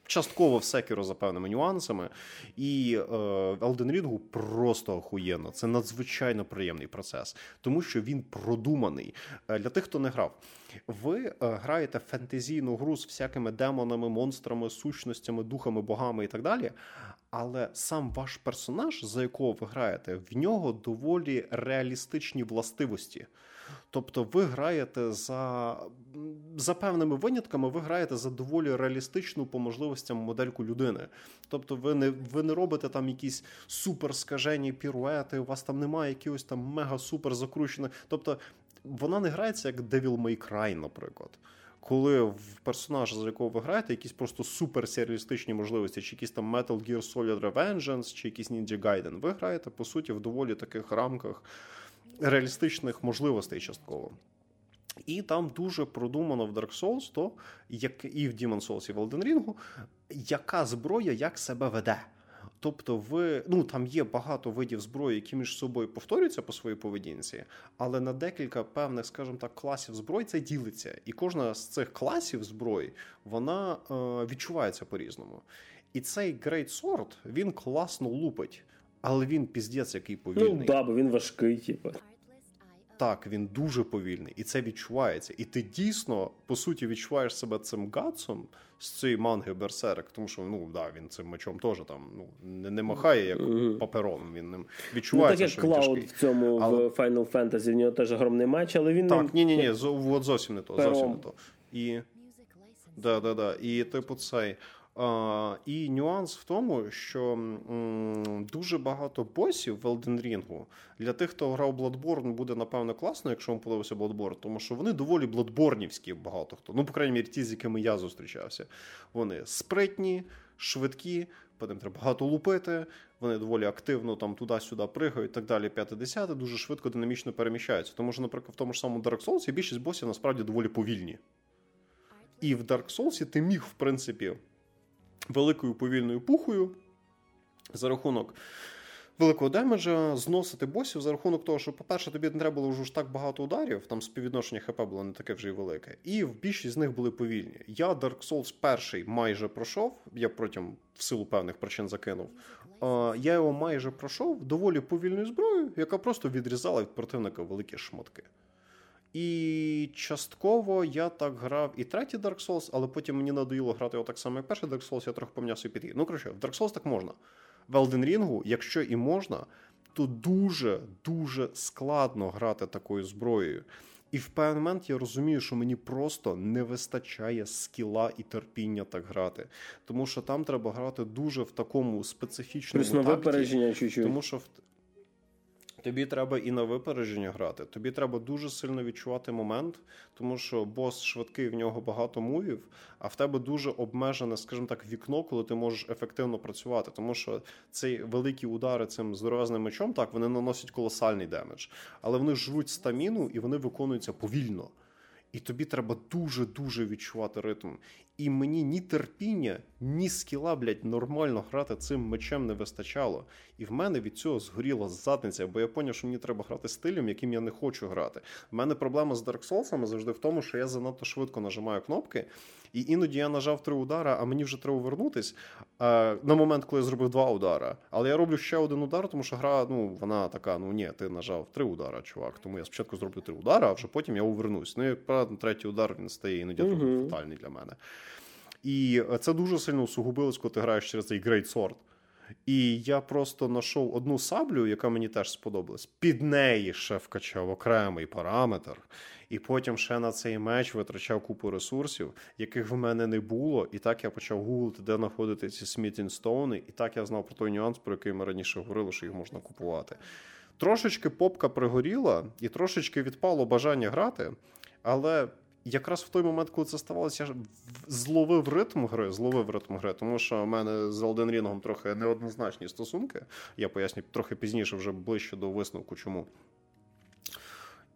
Частково в Секіро за певними нюансами, і е, Elden просто охуєнно. Це надзвичайно приємний процес, тому що він продуманий. Е, для тих, хто не грав, ви е, граєте фентезійну гру з всякими демонами, монстрами, сущностями, духами, богами і так далі. Але сам ваш персонаж, за якого ви граєте, в нього доволі реалістичні властивості. Тобто ви граєте за за певними винятками, ви граєте за доволі реалістичну по можливостям модельку людини. Тобто, ви не ви не робите там якісь суперскажені піруети, у вас там немає якихось там мега-супер закручених. Тобто вона не грається як Devil May Cry, наприклад. Коли в персонажа, за якого ви граєте, якісь просто суперсеріалістичні можливості, чи якісь там Metal Gear Solid Revengeance, чи якісь Ninja Gaiden, ви граєте, по суті, в доволі таких рамках реалістичних можливостей частково. І там дуже продумано в Dark Souls, то як і в Demon Souls, і в Elden Ring, яка зброя як себе веде. Тобто, ви ну там є багато видів зброї, які між собою повторюються по своїй поведінці, але на декілька певних, скажімо так, класів зброї це ділиться. І кожна з цих класів зброї вона е, відчувається по-різному. І цей Great Sword, він класно лупить, але він піздець який повільний. Ну да, бо він важкий, типу. Так, він дуже повільний, і це відчувається. І ти дійсно, по суті, відчуваєш себе цим Гатсом з цієї манги Берсерк, тому що ну да, він цим мечом теж там ну не, не махає як mm-hmm. папером. Він ним відчувається. Ну, так як Клауд в цьому але... в Final Fantasy, в нього теж огромний меч, але він так, ні, ні, ні, от зовсім не то. Зовсім не то. І да, да, да. І типу цей. І нюанс в тому, що дуже багато босів в Elden Ring для тих, хто грав Bloodborne, буде напевно класно, якщо вам подобався Bloodborne, тому що вони доволі бладборнівські, багато хто. Ну, по крайній мірі, ті, з якими я зустрічався. Вони спритні, швидкі, потім треба багато лупити. Вони доволі активно там туди-сюди пригають так далі. 50 дуже швидко динамічно переміщаються. Тому що, наприклад, в тому ж самому Dark Souls більшість босів насправді доволі повільні. І в Dark Souls ти міг, в принципі великою повільною пухою за рахунок великого демеджа зносити босів за рахунок того, що, по-перше, тобі не треба було вже ж так багато ударів, там співвідношення ХП було не таке вже й велике. І в більшість з них були повільні. Я Dark Souls перший майже пройшов, я протягом в силу певних причин закинув. я його майже пройшов доволі повільною зброєю, яка просто відрізала від противника великі шмотки. І частково я так грав і третій Dark Souls, але потім мені надоїло грати його так само, як перший Dark Souls, я трохи поміняв свій підхід. Ну, коротше, в Dark Souls так можна. В Elden Ring, якщо і можна, то дуже-дуже складно грати такою зброєю. І в певний момент я розумію, що мені просто не вистачає скіла і терпіння так грати. Тому що там треба грати дуже в такому специфічному Плюс на випередження чуть-чуть. Тому що в Тобі треба і на випередження грати. Тобі треба дуже сильно відчувати момент, тому що бос швидкий, в нього багато мувів, а в тебе дуже обмежене, скажімо так, вікно, коли ти можеш ефективно працювати. Тому що ці великі удари цим здоровезним мечом, так, вони наносять колосальний damage, але вони жруть стаміну і вони виконуються повільно. І тобі треба дуже-дуже відчувати ритм. І мені ні терпіння, ні скіла, блядь, нормально грати цим мечем не вистачало. І в мене від цього згоріла задниця, бо я поняв, що мені треба грати стилем, яким я не хочу грати. У мене проблема з Dark Souls завжди в тому, що я занадто швидко нажимаю кнопки, і іноді я нажав три удара, а мені вже треба вернутись е, на момент, коли я зробив два удара. Але я роблю ще один удар, тому що гра, ну, вона така: ну ні, ти нажав три удара, чувак. Тому я спочатку зроблю три удара, а вже потім я увернусь. Ну і правда, третій удар він стає іноді uh-huh. фатальний для мене. І це дуже сильно усугубилось, коли ти граєш через цей Great Sword. І я просто знайшов одну саблю, яка мені теж сподобалась. Під неї ще вкачав окремий параметр, і потім ще на цей меч витрачав купу ресурсів, яких в мене не було. І так я почав гуглити, де знаходити ці смітінстоуни, і так я знав про той нюанс, про який ми раніше говорили, що їх можна купувати. Трошечки попка пригоріла, і трошечки відпало бажання грати, але якраз в той момент, коли це ставалося, я зловив ритм гри, зловив ритм гри, тому що в мене з Elden Ring трохи неоднозначні стосунки. Я поясню трохи пізніше, вже ближче до висновку, чому.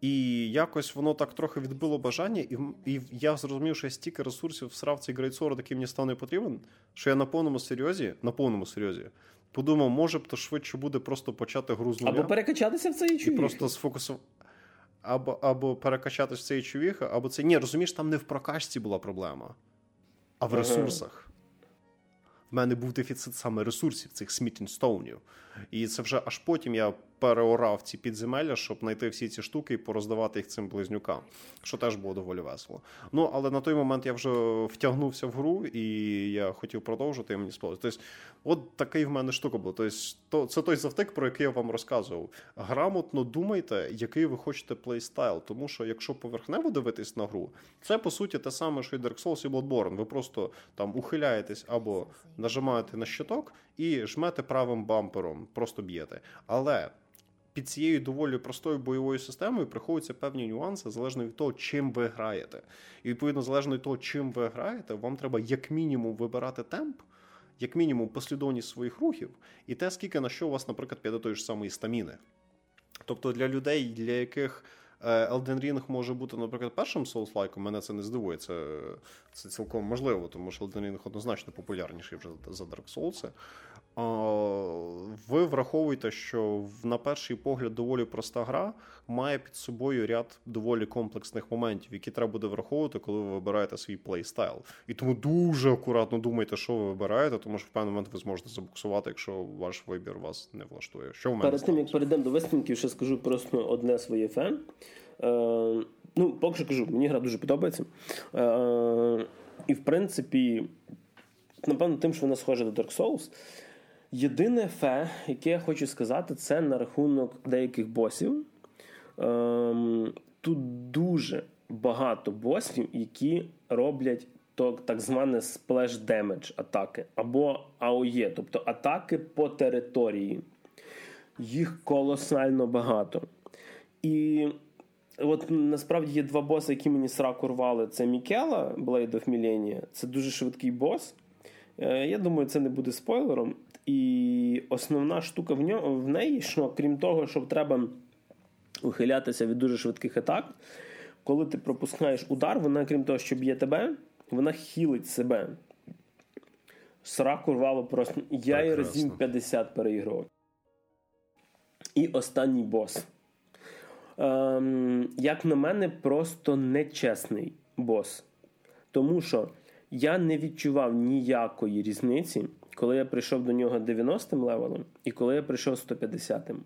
І якось воно так трохи відбило бажання, і і я зрозумів, що я стільки ресурсів всрав цей Грейдсорд, який мені став не потрібен, що я на повному серйозі, на повному серйозі подумав, може б то швидше буде просто почати гру з нуля. Або перекачатися в цей чувік. І просто сфокусувати або або перекачати з цієї човіхи, або це. Ні, розумієш, там не в прокачці була проблема, а в ресурсах. В мене був дефіцит саме ресурсів, цих смітінстоунів. І це вже аж потім я переорав ці підземелля, щоб знайти всі ці штуки і пороздавати їх цим близнюкам, що теж було доволі весело. Ну але на той момент я вже втягнувся в гру, і я хотів продовжити, і мені сподобалось. Тобто, от такий в мене штука була. Тобто, це той завтик, про який я вам розказував. Грамотно думайте, який ви хочете плейстайл. Тому що якщо поверхнево дивитись на гру, це по суті те саме, що і Dark Souls і Bloodborne. Ви просто там ухиляєтесь або нажимаєте на щиток і жмете правим бампером, просто б'єте. Але під цією доволі простою бойовою системою приховуються певні нюанси залежно від того, чим ви граєте. І відповідно, залежно від того, чим ви граєте, вам треба як мінімум вибирати темп, як мінімум послідовність своїх рухів, і те, скільки на що у вас, наприклад, піде тої ж самої стаміни. Тобто для людей, для яких е, Elden Ring може бути, наприклад, першим Souls-like, мене це не здивує. Це це цілком можливо, тому що Elden Ring однозначно популярніший вже за Dark Souls. Ви враховуєте, що на перший погляд доволі проста гра має під собою ряд доволі комплексних моментів, які треба буде враховувати, коли ви вибираєте свій плейстайл. І тому дуже акуратно думайте, що ви вибираєте, тому що в певний момент ви зможете забуксувати, якщо ваш вибір вас не влаштує. Що в мене перед тим як перейдемо до висновків, ще скажу просто одне своє фен. Е, Ну, поки що кажу, мені гра дуже подобається. Е, І в принципі, напевно, тим, що вона схожа до Dark Souls. Єдине фе, яке я хочу сказати, це на рахунок деяких босів. Ем, Тут дуже багато босів, які роблять то, так зване splash damage атаки або AOE, тобто атаки по території. Їх колосально багато. І от насправді є два боси, які мені сраку рвали. Це Мікела, Blade of Malenia. Це дуже швидкий бос. Е, я думаю, це не буде спойлером. І основна штука в нього, в неї, що крім того, що треба ухилятися від дуже швидких атак, коли ти пропускаєш удар, вона, крім того, що б'є тебе, вона хілить себе. Сраку рвало просто. Я її разів 50 переігрував. І останній бос. Ем, Як на мене, просто нечесний бос. Тому що я не відчував ніякої різниці коли я прийшов до нього 90-м левелом, і коли я прийшов 150-м,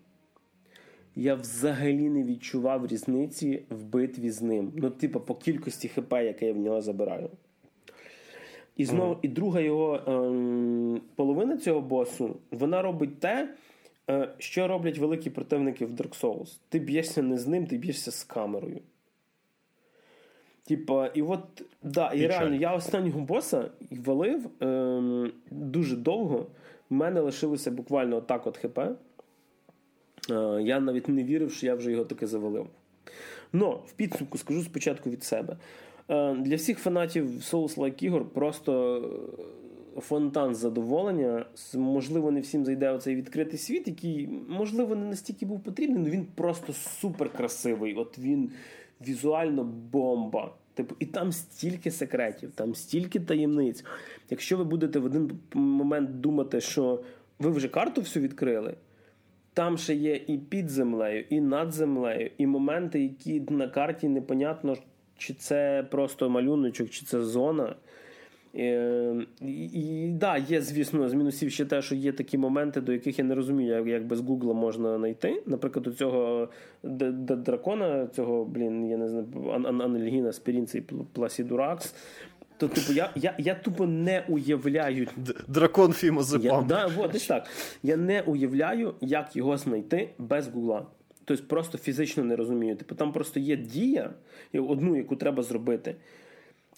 я взагалі не відчував різниці в битві з ним. Ну, типу, по кількості ХП, яке я в нього забираю. І знову, mm. і друга його ем, половина цього босу, вона робить те, е, що роблять великі противники в Dark Souls. Ти б'єшся не з ним, ти б'єшся з камерою. Типа, і от, да, і, реально, я останнього боса валив ем, дуже довго. У мене лишилося буквально отак от ХП. Е, я навіть не вірив, що я вже його таки завалив. Но в підсумку скажу спочатку від себе. Е, для всіх фанатів Souls-like ігор просто е, фонтан задоволення. Можливо, не всім зайде оцей відкритий світ, який, можливо, не настільки був потрібний, але він просто супер красивий. От він візуально бомба. Типу, і там стільки секретів, там стільки таємниць. Якщо ви будете в один момент думати, що ви вже карту всю відкрили, там ще є і під землею, і над землею, і моменти, які на карті непонятно, чи це просто малюночок, чи це зона. Е, і, і да, є, звісно, з мінусів ще те, що є такі моменти, до яких я не розумію, як, як без Гугла можна знайти. Наприклад, у цього дракона, цього, блін, я не знаю, Анельгіна Спірінці Пласідуракс. То, типу, я я, я тупо не уявляю. Дракон Фімозепам. Да, от, так. Я не уявляю, як його знайти без Гугла. Тобто просто фізично не розумію. Типу, там просто є дія, одну, яку треба зробити.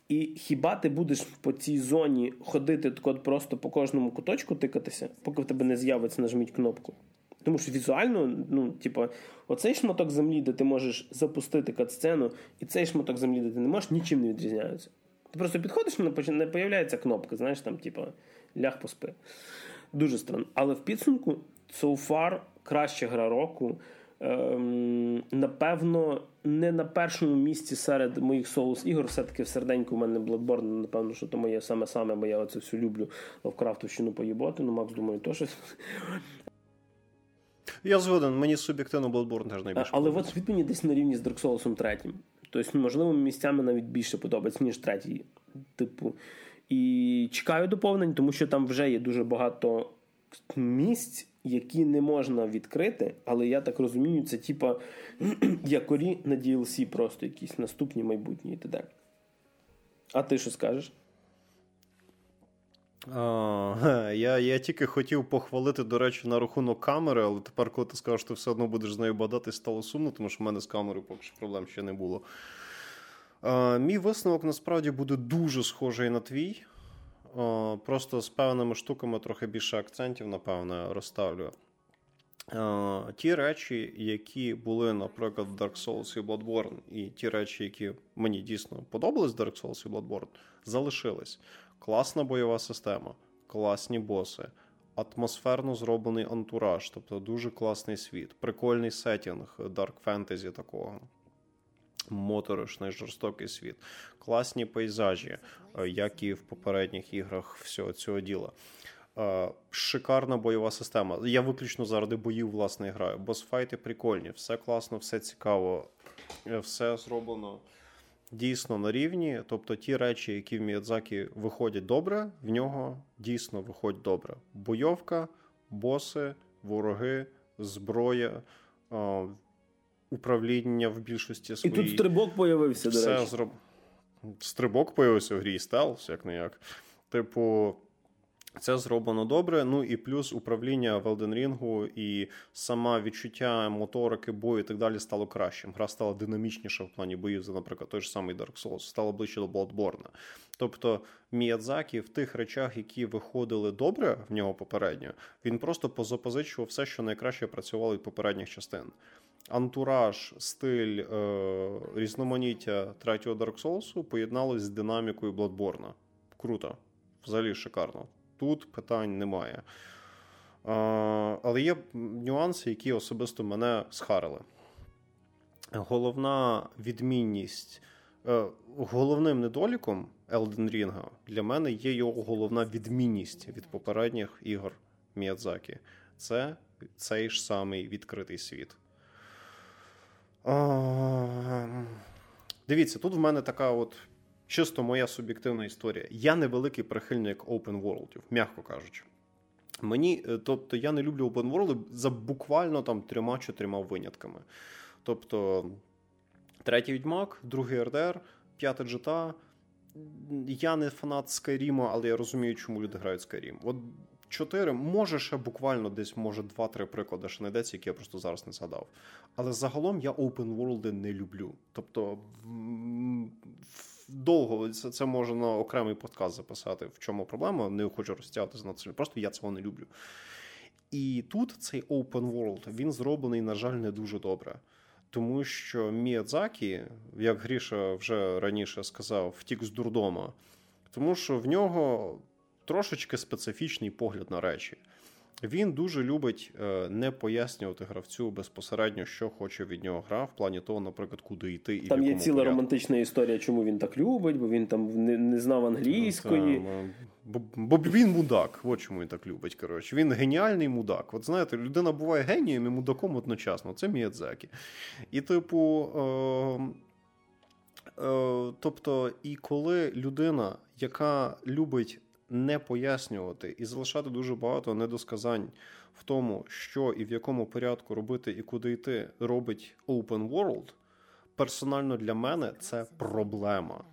І хіба ти будеш по цій зоні ходити так просто по кожному куточку тикатися, поки в тебе не з'явиться нажміть кнопку? Тому що візуально, ну, типу, оцей шматок землі, де ти можеш запустити катсцену, і цей шматок землі, де ти не можеш, нічим не відрізняються. Ти просто підходиш, не появляється кнопка, знаєш, там, типу, ляг поспи. Дуже странно. Але в підсумку, so far, краща гра року. Ем, напевно, не на першому місці серед моїх соус ігор. Все-таки в серденьку в мене Bloodborne, напевно, що то моє саме-саме, бо я оце все люблю Лавкрафтовщину поїботи. Ну, Макс, думаю, теж. Я згоден, мені суб'єктивно Bloodborne теж найбільше. Але от від мені десь на рівні з Dark Souls 3. Тобто, можливо, місцями навіть більше подобається, ніж третій. Типу. І чекаю доповнень, тому що там вже є дуже багато місць, які не можна відкрити, але я так розумію, це типа якорі на DLC просто якісь наступні майбутні і т.д. А ти що скажеш? А, Я я тільки хотів похвалити, до речі, на рахунок камери, але тепер, коли ти скажеш, ти все одно будеш з нею бадати, стало сумно, тому що в мене з камерою поки що проблем ще не було. Мій висновок насправді буде дуже схожий на твій. Просто з певними штуками трохи більше акцентів, напевне, розставлю. Ті речі, які були, наприклад, в Dark Souls і Bloodborne, і ті речі, які мені дійсно подобались в Dark Souls і Bloodborne, залишились. Класна бойова система, класні боси, атмосферно зроблений антураж, тобто дуже класний світ, прикольний сетінг Dark Fantasy такого моторошний жорстокий світ, класні пейзажі, е, як і в попередніх іграх всього цього діла. Е, шикарна бойова система. Я виключно заради боїв власне граю. Босфайти прикольні, все класно, все цікаво, е, все зроблено дійсно на рівні. Тобто ті речі, які в Міядзакі виходять добре, в нього дійсно виходять добре. Бойовка, боси, вороги, зброя управління в більшості своїй. І тут стрибок появився, до речі. Зроб... Стрибок появився в грі стелс, як не як. Типу, це зроблено добре. Ну і плюс управління в Elden Ring і сама відчуття моторики бою і так далі стало кращим. Гра стала динамічніша в плані боїв, за, наприклад, той ж самий Dark Souls, стала ближче до Bloodborne. Тобто Міядзакі в тих речах, які виходили добре в нього попередньо, він просто позапозичував все, що найкраще працювало від попередніх частин антураж, стиль, е, різноманіття третього Dark Souls поєдналось з динамікою Bloodborne. Круто, взагалі шикарно. Тут питань немає. Е, але є нюанси, які особисто мене схарили. Головна відмінність. Е, головним недоліком Elden Ring для мене є його головна відмінність від попередніх ігор Міядзакі. Це цей ж самий відкритий світ. Дивіться, тут в мене така от чисто моя суб'єктивна історія. Я невеликий прихильник open world ів, м'яко кажучи. Мені, е, тобто, я не люблю open world за буквально там трьома-чотирма винятками. Тобто, третій відьмак, другий RDR, п'ятий GTA. Я не фанат Скайріма, але я розумію, чому люди грають Skyrim. От чотири, може ще буквально десь, може, два-три приклади ще знайдеться, які я просто зараз не згадав. Але загалом я open world не люблю. Тобто довго це це можна на окремий подкаст записати. В чому проблема? Не хочу розтягати на це. Просто я цього не люблю. І тут цей open world, він зроблений, на жаль, не дуже добре. Тому що Міядзакі, як Гріша вже раніше сказав, втік з дурдома, тому що в нього трошечки специфічний погляд на речі. Він дуже любить е, не пояснювати гравцю безпосередньо, що хоче від нього гра, в плані того, наприклад, куди йти і там є ціла порядку. романтична історія, чому він так любить, бо він там не, не знав англійської. Бо, бо він мудак. От чому він так любить. Коротше, він геніальний мудак. От знаєте, людина буває генієм і мудаком одночасно. Це Міядзакі. І, типу. Е- Е, тобто, і коли людина, яка любить не пояснювати і залишати дуже багато недосказань в тому, що і в якому порядку робити і куди йти, робить open world, персонально для мене це проблема.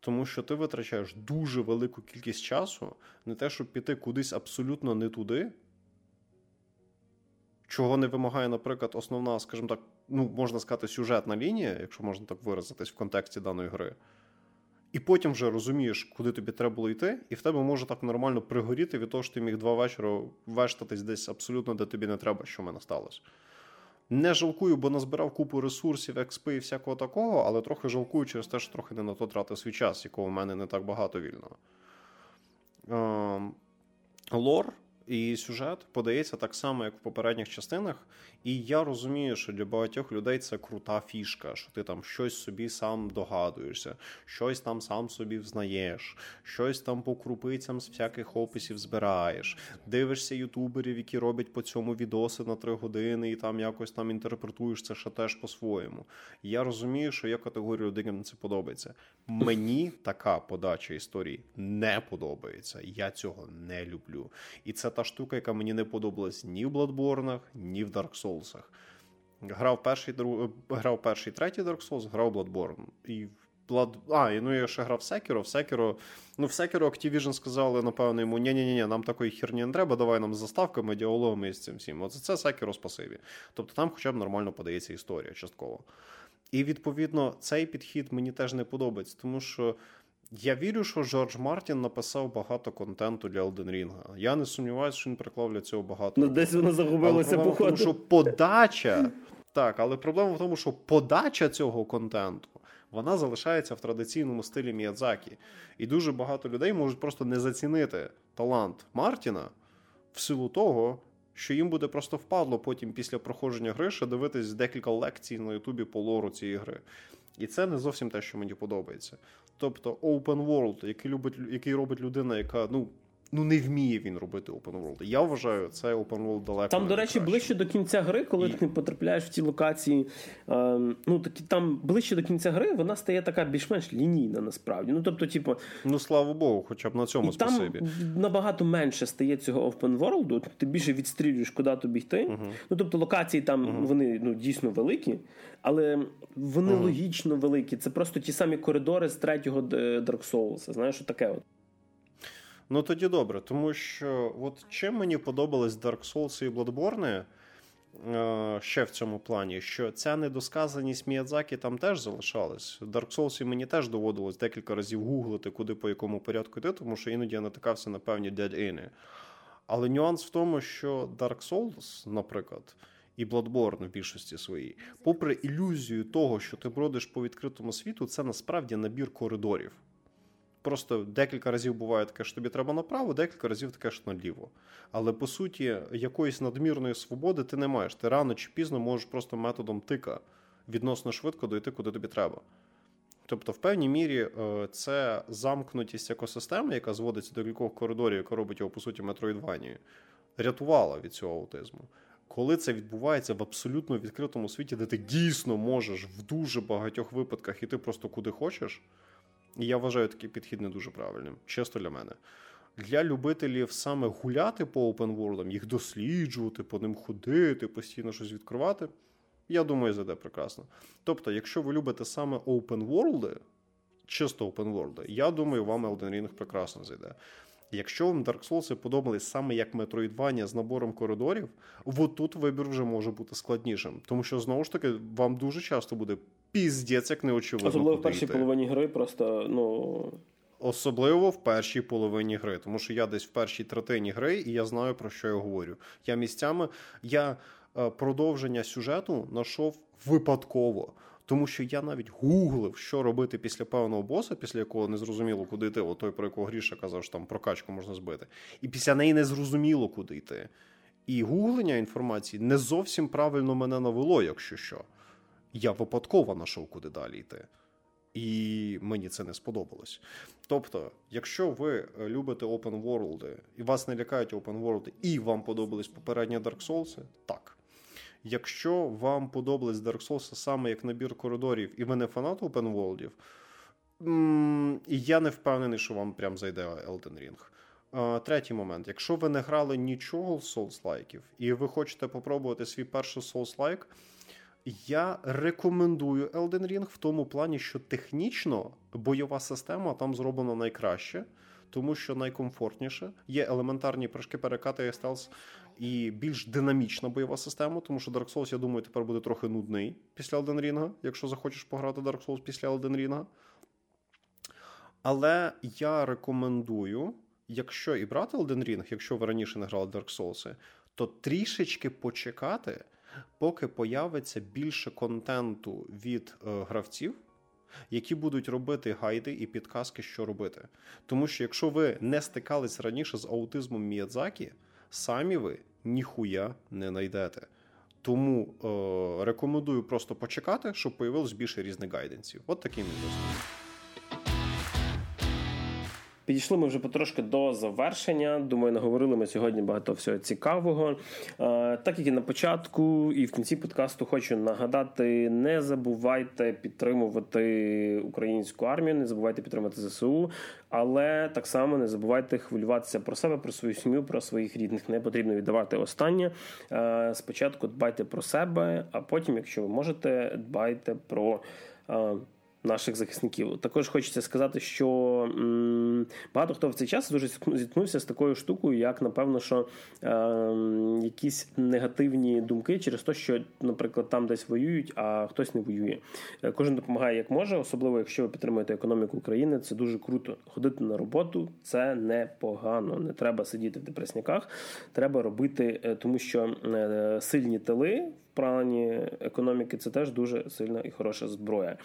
Тому що ти витрачаєш дуже велику кількість часу на те, щоб піти кудись абсолютно не туди, чого не вимагає, наприклад, основна, скажімо так, ну, можна сказати, сюжетна лінія, якщо можна так виразитись в контексті даної гри. І потім вже розумієш, куди тобі треба було йти, і в тебе може так нормально пригоріти від того, що ти міг два вечора вештатись десь абсолютно, де тобі не треба, що в мене сталося. Не жалкую, бо назбирав купу ресурсів, експи і всякого такого, але трохи жалкую через те, що трохи не на то тратив свій час, якого в мене не так багато вільного. Ем, лор і сюжет подається так само, як в попередніх частинах. І я розумію, що для багатьох людей це крута фішка, що ти там щось собі сам догадуєшся, щось там сам собі взнаєш, щось там по крупицям з всяких описів збираєш, дивишся ютуберів, які роблять по цьому відоси на три години, і там якось там інтерпретуєш це ще теж по-своєму. Я розумію, що я категорію людям це подобається. Мені така подача історії не подобається. Я цього не люблю. І це та штука, яка мені не подобалась ні в Bloodborne, ні в Dark Souls. Грав перший друг... грав перший третій Dark Souls, грав Bloodborne. І Blood... А, і ну я ще грав в Sekiro. В Sekiro, ну в Sekiro Activision сказали, напевно, йому: ні ні ні нам такої херні не треба, давай нам з заставками, діалогами з цим всім. Оце це Sekiro спасибі. Тобто там хоча б нормально подається історія частково. І відповідно цей підхід мені теж не подобається, тому що. Я вірю, що Джордж Мартін написав багато контенту для Elden Ring. Я не сумніваюся, що він приклав для цього багато. Ну, десь воно загубилося по тому, що подача. Так, але проблема в тому, що подача цього контенту вона залишається в традиційному стилі Міядзакі. І дуже багато людей можуть просто не зацінити талант Мартіна в силу того, що їм буде просто впадло потім після проходження гри ще дивитись декілька лекцій на Ютубі по лору цієї гри. І це не зовсім те, що мені подобається. Тобто, open world, який любить, який робить людина, яка ну Ну, не вміє він робити open world. Я вважаю, це open world далеко. Там, до речі, краще. ближче до кінця гри, коли І... ти потрапляєш в ті локації, е, ну такі там ближче до кінця гри, вона стає така більш-менш лінійна насправді. Ну, тобто, типу, ну слава Богу, хоча б на цьому і спасибі. Там набагато менше стає цього open world, ти більше відстрілюєш, куди тобі йти. uh Ну, тобто, локації там uh вони ну, дійсно великі, але вони uh логічно великі. Це просто ті самі коридори з третього Dark Souls. Знаєш, що таке от. Ну тоді добре, тому що от чим мені подобались Dark Souls і Bloodborne е, ще в цьому плані, що ця недосказаність Міядзакі там теж залишалась. В Dark Souls мені теж доводилось декілька разів гуглити, куди по якому порядку йти, тому що іноді я натикався на певні dead-ини. Але нюанс в тому, що Dark Souls, наприклад. І Bloodborne в більшості своїй, попри ілюзію того, що ти бродиш по відкритому світу, це насправді набір коридорів. Просто декілька разів буває таке, що тобі треба направо, декілька разів таке, що наліво. Але по суті, якоїсь надмірної свободи ти не маєш. Ти рано чи пізно можеш просто методом тика відносно швидко дойти, куди тобі треба. Тобто, в певній мірі, е, це замкнутість екосистеми, яка зводиться до кількох коридорів, яка робить його, по суті, метроїдванією, рятувала від цього аутизму. Коли це відбувається в абсолютно відкритому світі, де ти дійсно можеш в дуже багатьох випадках іти просто куди хочеш. І я вважаю такий підхід не дуже правильним, чисто для мене. для любителів саме гуляти по world, їх досліджувати, по ним ходити, постійно щось відкривати. Я думаю, зайде прекрасно. Тобто, якщо ви любите саме open world, чисто open world, я думаю, вам Elden Ring прекрасно зайде. Якщо вам Dark Souls подобались саме як Metroidvania з набором коридорів, от тут вибір вже може бути складнішим. Тому що знову ж таки вам дуже часто буде піздець, як неочевидно. Особливо в першій половині гри, просто ну. Особливо в першій половині гри, тому що я десь в першій третині гри, і я знаю про що я говорю. Я місцями я е, продовження сюжету знайшов випадково. Тому що я навіть гуглив, що робити після певного боса, після якого не зрозуміло, куди йти. От той, про якого Гріша казав, що там прокачку можна збити. І після неї не зрозуміло, куди йти. І гуглення інформації не зовсім правильно мене навело, якщо що. Я випадково знайшов, куди далі йти. І мені це не сподобалось. Тобто, якщо ви любите open world, і вас не лякають open world, і вам подобались попередні Dark Souls, так. Якщо вам подобались Dark Souls саме як набір коридорів, і ви не фанат Open World, я не впевнений, що вам прям зайде Elden Ring. Третій момент. Якщо ви не грали нічого з Souls-лайків, і ви хочете попробувати свій перший Souls-лайк, я рекомендую Elden Ring в тому плані, що технічно бойова система там зроблена найкраще тому що найкомфортніше є елементарні прыжки, перекати стелс і більш динамічна бойова система, тому що Dark Souls, я думаю, тепер буде трохи нудний після Elden Ring, якщо захочеш пограти Dark Souls після Elden Ring. Але я рекомендую, якщо і брати Elden Ring, якщо ви раніше не грали Dark Souls, то трішечки почекати, поки появиться більше контенту від е, гравців які будуть робити гайди і підказки, що робити. Тому що якщо ви не стикались раніше з аутизмом Міядзакі, самі ви ніхуя не знайдете. Тому е- рекомендую просто почекати, щоб появилось більше різних гайденсів. От такий досвід. Підійшли ми вже потрошки до завершення. Думаю, наговорили ми сьогодні багато всього цікавого. Е, так як і на початку, і в кінці подкасту хочу нагадати: не забувайте підтримувати українську армію, не забувайте підтримати ЗСУ, але так само не забувайте хвилюватися про себе, про свою сім'ю, про своїх рідних. Не потрібно віддавати останнє. Е, спочатку дбайте про себе, а потім, якщо ви можете, дбайте про. Наших захисників. Також хочеться сказати, що багато хто в цей час дуже зіткнувся з такою штукою, як напевно, що е, якісь негативні думки через те, що, наприклад, там десь воюють, а хтось не воює. Е, кожен допомагає як може, особливо якщо ви підтримуєте економіку України. Це дуже круто. Ходити на роботу це непогано. Не треба сидіти в депресняках, треба робити, е, тому що е, сильні тили плані економіки це теж дуже сильна і хороша зброя.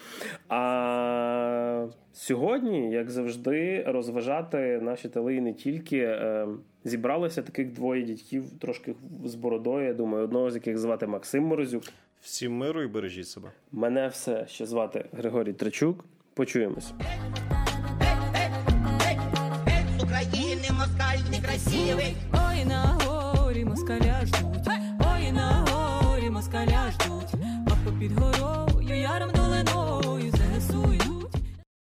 А сьогодні, як завжди, розважати наші тели не тільки е, зібралося таких двоє дітьків, трошки з бородою. Я думаю, одного з яких звати Максим Морозюк. Всім миру і бережіть себе. Мене все ще звати Григорій Трачук. Почуємось. України москаль некрасивий. Ой, на горі москаля ждуть. It horo